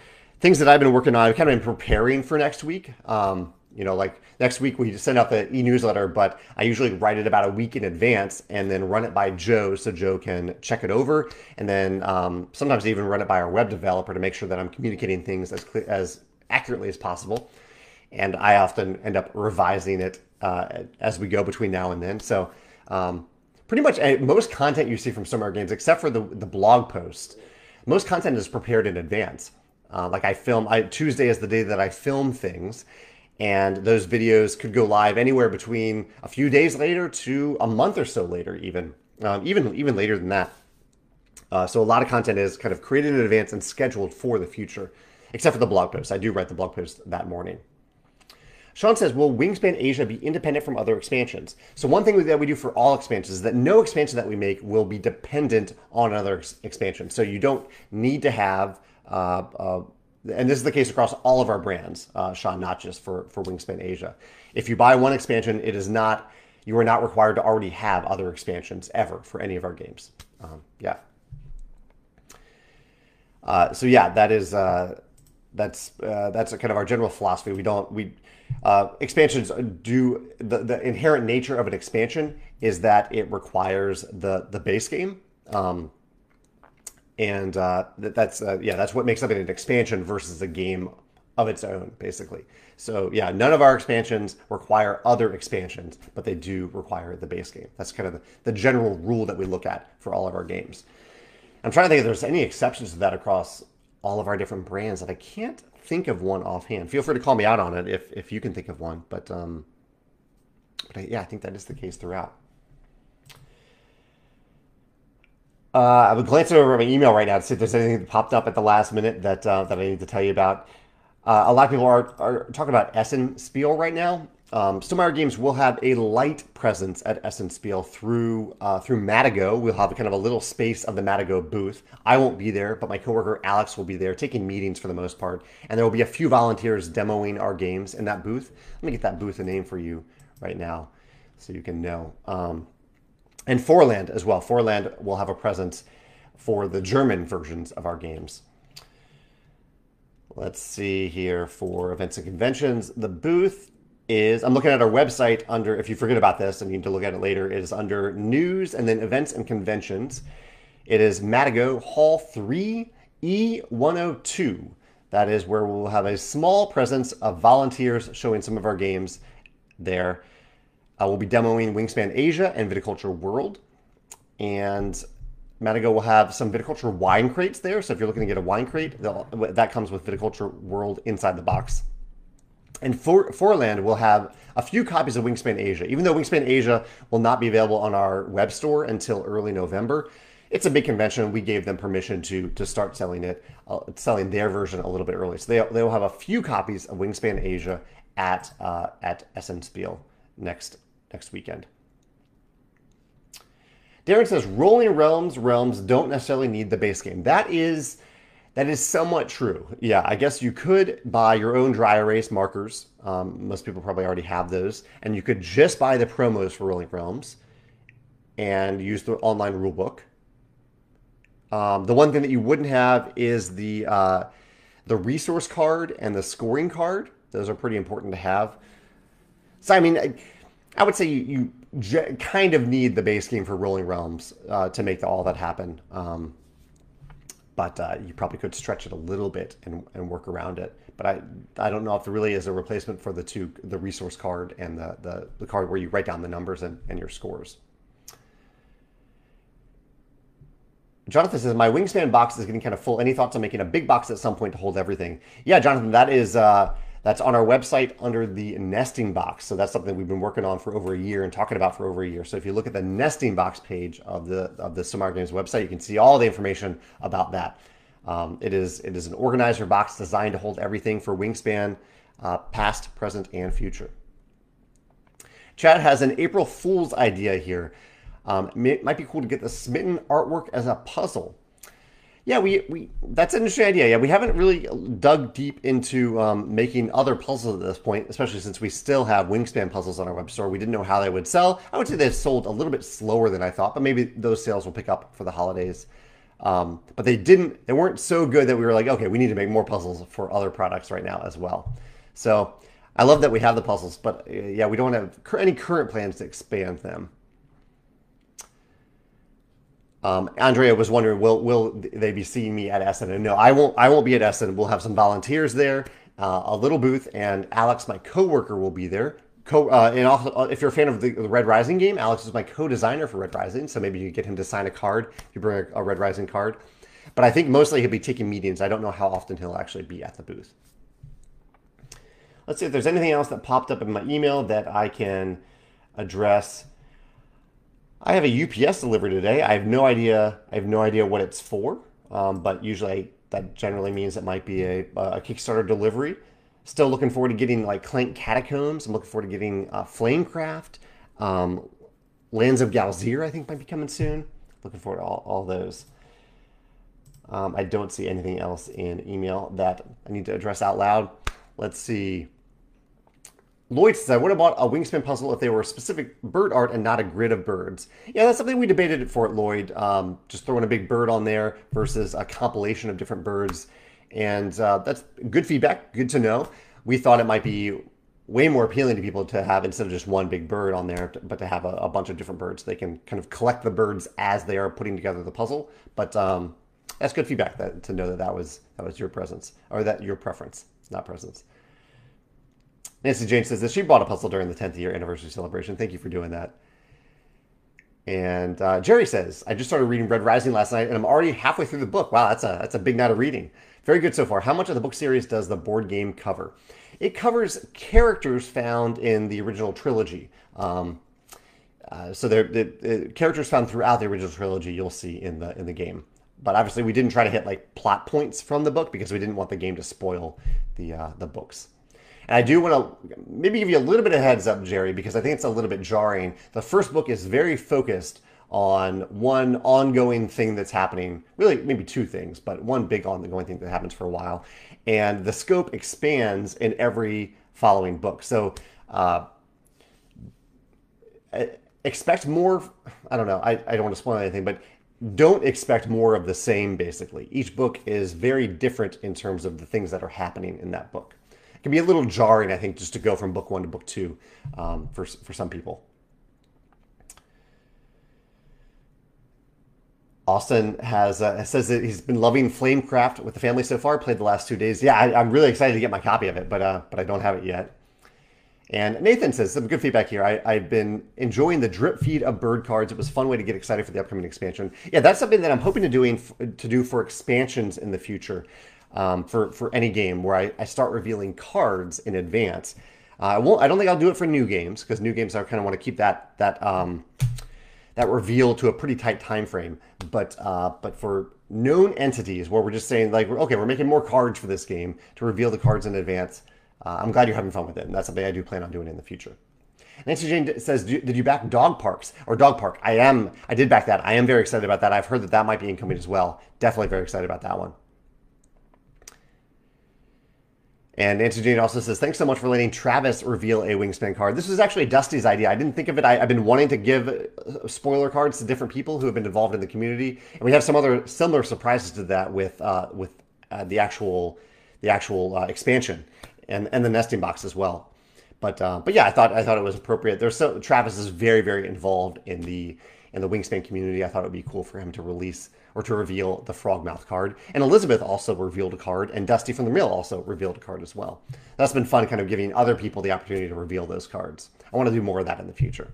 Things that I've been working on, I've kind of been preparing for next week. Um, you know, like next week we send out the e-newsletter, but I usually write it about a week in advance and then run it by Joe so Joe can check it over, and then um, sometimes even run it by our web developer to make sure that I'm communicating things as as accurately as possible. And I often end up revising it uh, as we go between now and then. So um, pretty much uh, most content you see from Stonemaier Games, except for the the blog posts, most content is prepared in advance. Uh, like I film, I, Tuesday is the day that I film things, and those videos could go live anywhere between a few days later to a month or so later, even um, even even later than that. Uh, so a lot of content is kind of created in advance and scheduled for the future, except for the blog post. I do write the blog post that morning. Sean says, will Wingspan Asia be independent from other expansions? So one thing that we do for all expansions is that no expansion that we make will be dependent on another expansion. So you don't need to have, uh, uh, and this is the case across all of our brands, uh, Sean, not just for, for Wingspan Asia. If you buy one expansion, it is not, you are not required to already have other expansions ever for any of our games. Um, yeah. Uh, so yeah, that is, uh, that's, uh, that's kind of our general philosophy. We don't, we, uh, expansions do the, the inherent nature of an expansion is that it requires the the base game, um, and uh, that, that's uh, yeah that's what makes something an expansion versus a game of its own basically. So yeah, none of our expansions require other expansions, but they do require the base game. That's kind of the, the general rule that we look at for all of our games. I'm trying to think if there's any exceptions to that across all of our different brands that I can't think of one offhand. Feel free to call me out on it if, if you can think of one. But, um, but I, yeah, I think that is the case throughout. Uh, I'm glancing over my email right now to see if there's anything that popped up at the last minute that uh, that I need to tell you about. Uh, a lot of people are, are talking about Essen Spiel right now. Um, Stonemaier Games will have a light presence at Essen Spiel through uh, through Matagot. We'll have kind of a little space of the Matagot booth. I won't be there, but my coworker Alex will be there, taking meetings for the most part, and there will be a few volunteers demoing our games in that booth. Let me get that booth a name for you right now, so you can know. Um, and Feuerland as well. Feuerland will have a presence for the German versions of our games. Let's see here for events and conventions. The booth is, I'm looking at our website under, if you forget about this and you need to look at it later, it is under news and then events and conventions. It is Matagot Hall 3 E102. That is where we'll have a small presence of volunteers showing some of our games there. Uh, we'll be demoing Wingspan Asia and Viticulture World. And Matagot will have some viticulture wine crates there. So if you're looking to get a wine crate, that comes with Viticulture World inside the box. And For, Feuerland will have a few copies of Wingspan Asia. Even though Wingspan Asia will not be available on our web store until early November, it's a big convention. We gave them permission to to start selling it, uh, selling their version a little bit early. So they, they will have a few copies of Wingspan Asia at uh, at Essen Spiel next next weekend. Darren says Rolling Realms realms don't necessarily need the base game. That is that is somewhat true. Yeah, I guess you could buy your own dry erase markers. Um, most people probably already have those, and you could just buy the promos for Rolling Realms and use the online rulebook. Um, the one thing that you wouldn't have is the uh, the resource card and the scoring card. Those are pretty important to have. So I mean, I, I would say you, you kind of need the base game for Rolling Realms uh, to make the, all that happen. Um, but uh, you probably could stretch it a little bit and, and work around it. But I I don't know if there really is a replacement for the two the resource card and the the, the card where you write down the numbers and, and your scores. Jonathan says my wingspan box is getting kind of full. Any thoughts on making a big box at some point to hold everything? Yeah, Jonathan, that is uh, that's on our website under the nesting box. So that's something we've been working on for over a year and talking about for over a year. So if you look at the nesting box page of the of the Stonemaier Games website, you can see all the information about that. Um, it is it is an organizer box designed to hold everything for Wingspan, uh, past, present, and future. Chad has an April Fool's idea here. Um, it might be cool to get the Smitten artwork as a puzzle. Yeah, we, we that's an interesting idea. Yeah, we haven't really dug deep into um, making other puzzles at this point, especially since we still have Wingspan puzzles on our web store. We didn't know how they would sell. I would say they've sold a little bit slower than I thought, but maybe those sales will pick up for the holidays. Um, but they didn't. They weren't so good that we were like, okay, we need to make more puzzles for other products right now as well. So I love that we have the puzzles, but uh, yeah, we don't have any current plans to expand them. Um, Andrea was wondering, will will they be seeing me at Essen? And no, I won't. I won't be at Essen. We'll have some volunteers there, uh, a little booth, and Alex, my coworker, will be there. Co- uh, and also, uh, if you're a fan of the, the, Red Rising game, Alex is my co-designer for Red Rising, so maybe you get him to sign a card if you bring a, a Red Rising card. But I think mostly he'll be taking meetings. I don't know how often he'll actually be at the booth. Let's see if there's anything else that popped up in my email that I can address. I have a UPS delivery today. I have no idea. I have no idea what it's for, um, but usually that generally means it might be a, a, Kickstarter delivery. Still looking forward to getting like Clank Catacombs. I'm looking forward to getting uh, Flamecraft. Um, Lands of Galzyr, I think, might be coming soon. Looking forward to all, all those. Um, I don't see anything else in email that I need to address out loud. Let's see. Lloyd says, I would have bought a wingspan puzzle if they were a specific bird art and not a grid of birds. Yeah, that's something we debated for at Lloyd. Um, just throwing a big bird on there versus a compilation of different birds. And uh, that's good feedback. Good to know. We thought it might be way more appealing to people to have instead of just one big bird on there, but to have a, a bunch of different birds. They can kind of collect the birds as they are putting together the puzzle. But um, that's good feedback that, to know that that was that was your presence or that your preference, not presence. Nancy Jane says that she bought a puzzle during the 10th year anniversary celebration. Thank you for doing that. And uh, Jerry says, I just started reading Red Rising last night, and I'm already halfway through the book. Wow, that's a that's a big night of reading. Very good so far. How much of the book series does the board game cover? It covers characters found in the original trilogy. Um, uh, so the, the characters found throughout the original trilogy you'll see in the in the game. but obviously we didn't try to hit like plot points from the book because we didn't want the game to spoil the uh, the books. And I do want to maybe give you a little bit of heads up, Jerry, because I think it's a little bit jarring. The first book is very focused on one ongoing thing that's happening, really maybe two things, but one big ongoing thing that happens for a while. And the scope expands in every following book. So uh, expect more. I don't know. I, I don't want to spoil anything, but don't expect more of the same, basically. Each book is very different in terms of the things that are happening in that book. It can be a little jarring, I think, just to go from book one to book two um, for, for some people. Austin has uh, says that he's been loving Flamecraft with the family so far. Played the last two days. Yeah, I, am really excited to get my copy of it, but uh, but I don't have it yet. And Nathan says some good feedback here. I, have been enjoying the drip feed of bird cards. It was a fun way to get excited for the upcoming expansion. Yeah, that's something that I'm hoping to doing to do for expansions in the future, um, for for any game where I, I start revealing cards in advance. Uh, I won't. I don't think I'll do it for new games because new games I kind of want to keep that that. Um, that reveal to a pretty tight time frame. But uh, but for known entities where we're just saying like okay, we're making more cards for this game to reveal the cards in advance. Uh, I'm glad you're having fun with it, and that's something I do plan on doing in the future. Nancy Jane says, "Did you back Dog Parks or Dog Park?" I am. I did back that. I am very excited about that. I've heard that that might be incoming as well. Definitely very excited about that one. And Jane also says, thanks so much for letting Travis reveal a Wingspan card. This was actually Dusty's idea. I didn't think of it. I, have been wanting to give uh, spoiler cards to different people who have been involved in the community. And we have some other similar surprises to that with uh, with uh, the actual the actual uh, expansion and, and the nesting box as well. But uh, but yeah, I thought I thought it was appropriate. There's so Travis is very, very involved in the in the Wingspan community. I thought it would be cool for him to release or to reveal the Frogmouth card. And Elizabeth also revealed a card, and Dusty from the Mill also revealed a card as well. That's been fun, kind of giving other people the opportunity to reveal those cards. I want to do more of that in the future.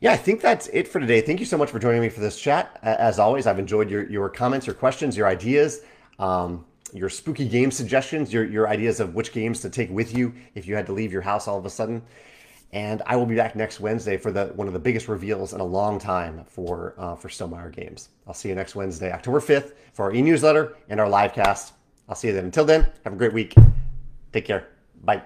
Yeah, I think that's it for today. Thank you so much for joining me for this chat. As always, I've enjoyed your, your comments, your questions, your ideas, um, your spooky game suggestions, your, your ideas of which games to take with you if you had to leave your house all of a sudden. And I will be back next Wednesday for the one of the biggest reveals in a long time for uh, for Stonemaier Games. I'll see you next Wednesday, October 5th, for our e-newsletter and our live cast. I'll see you then. Until then, have a great week. Take care. Bye.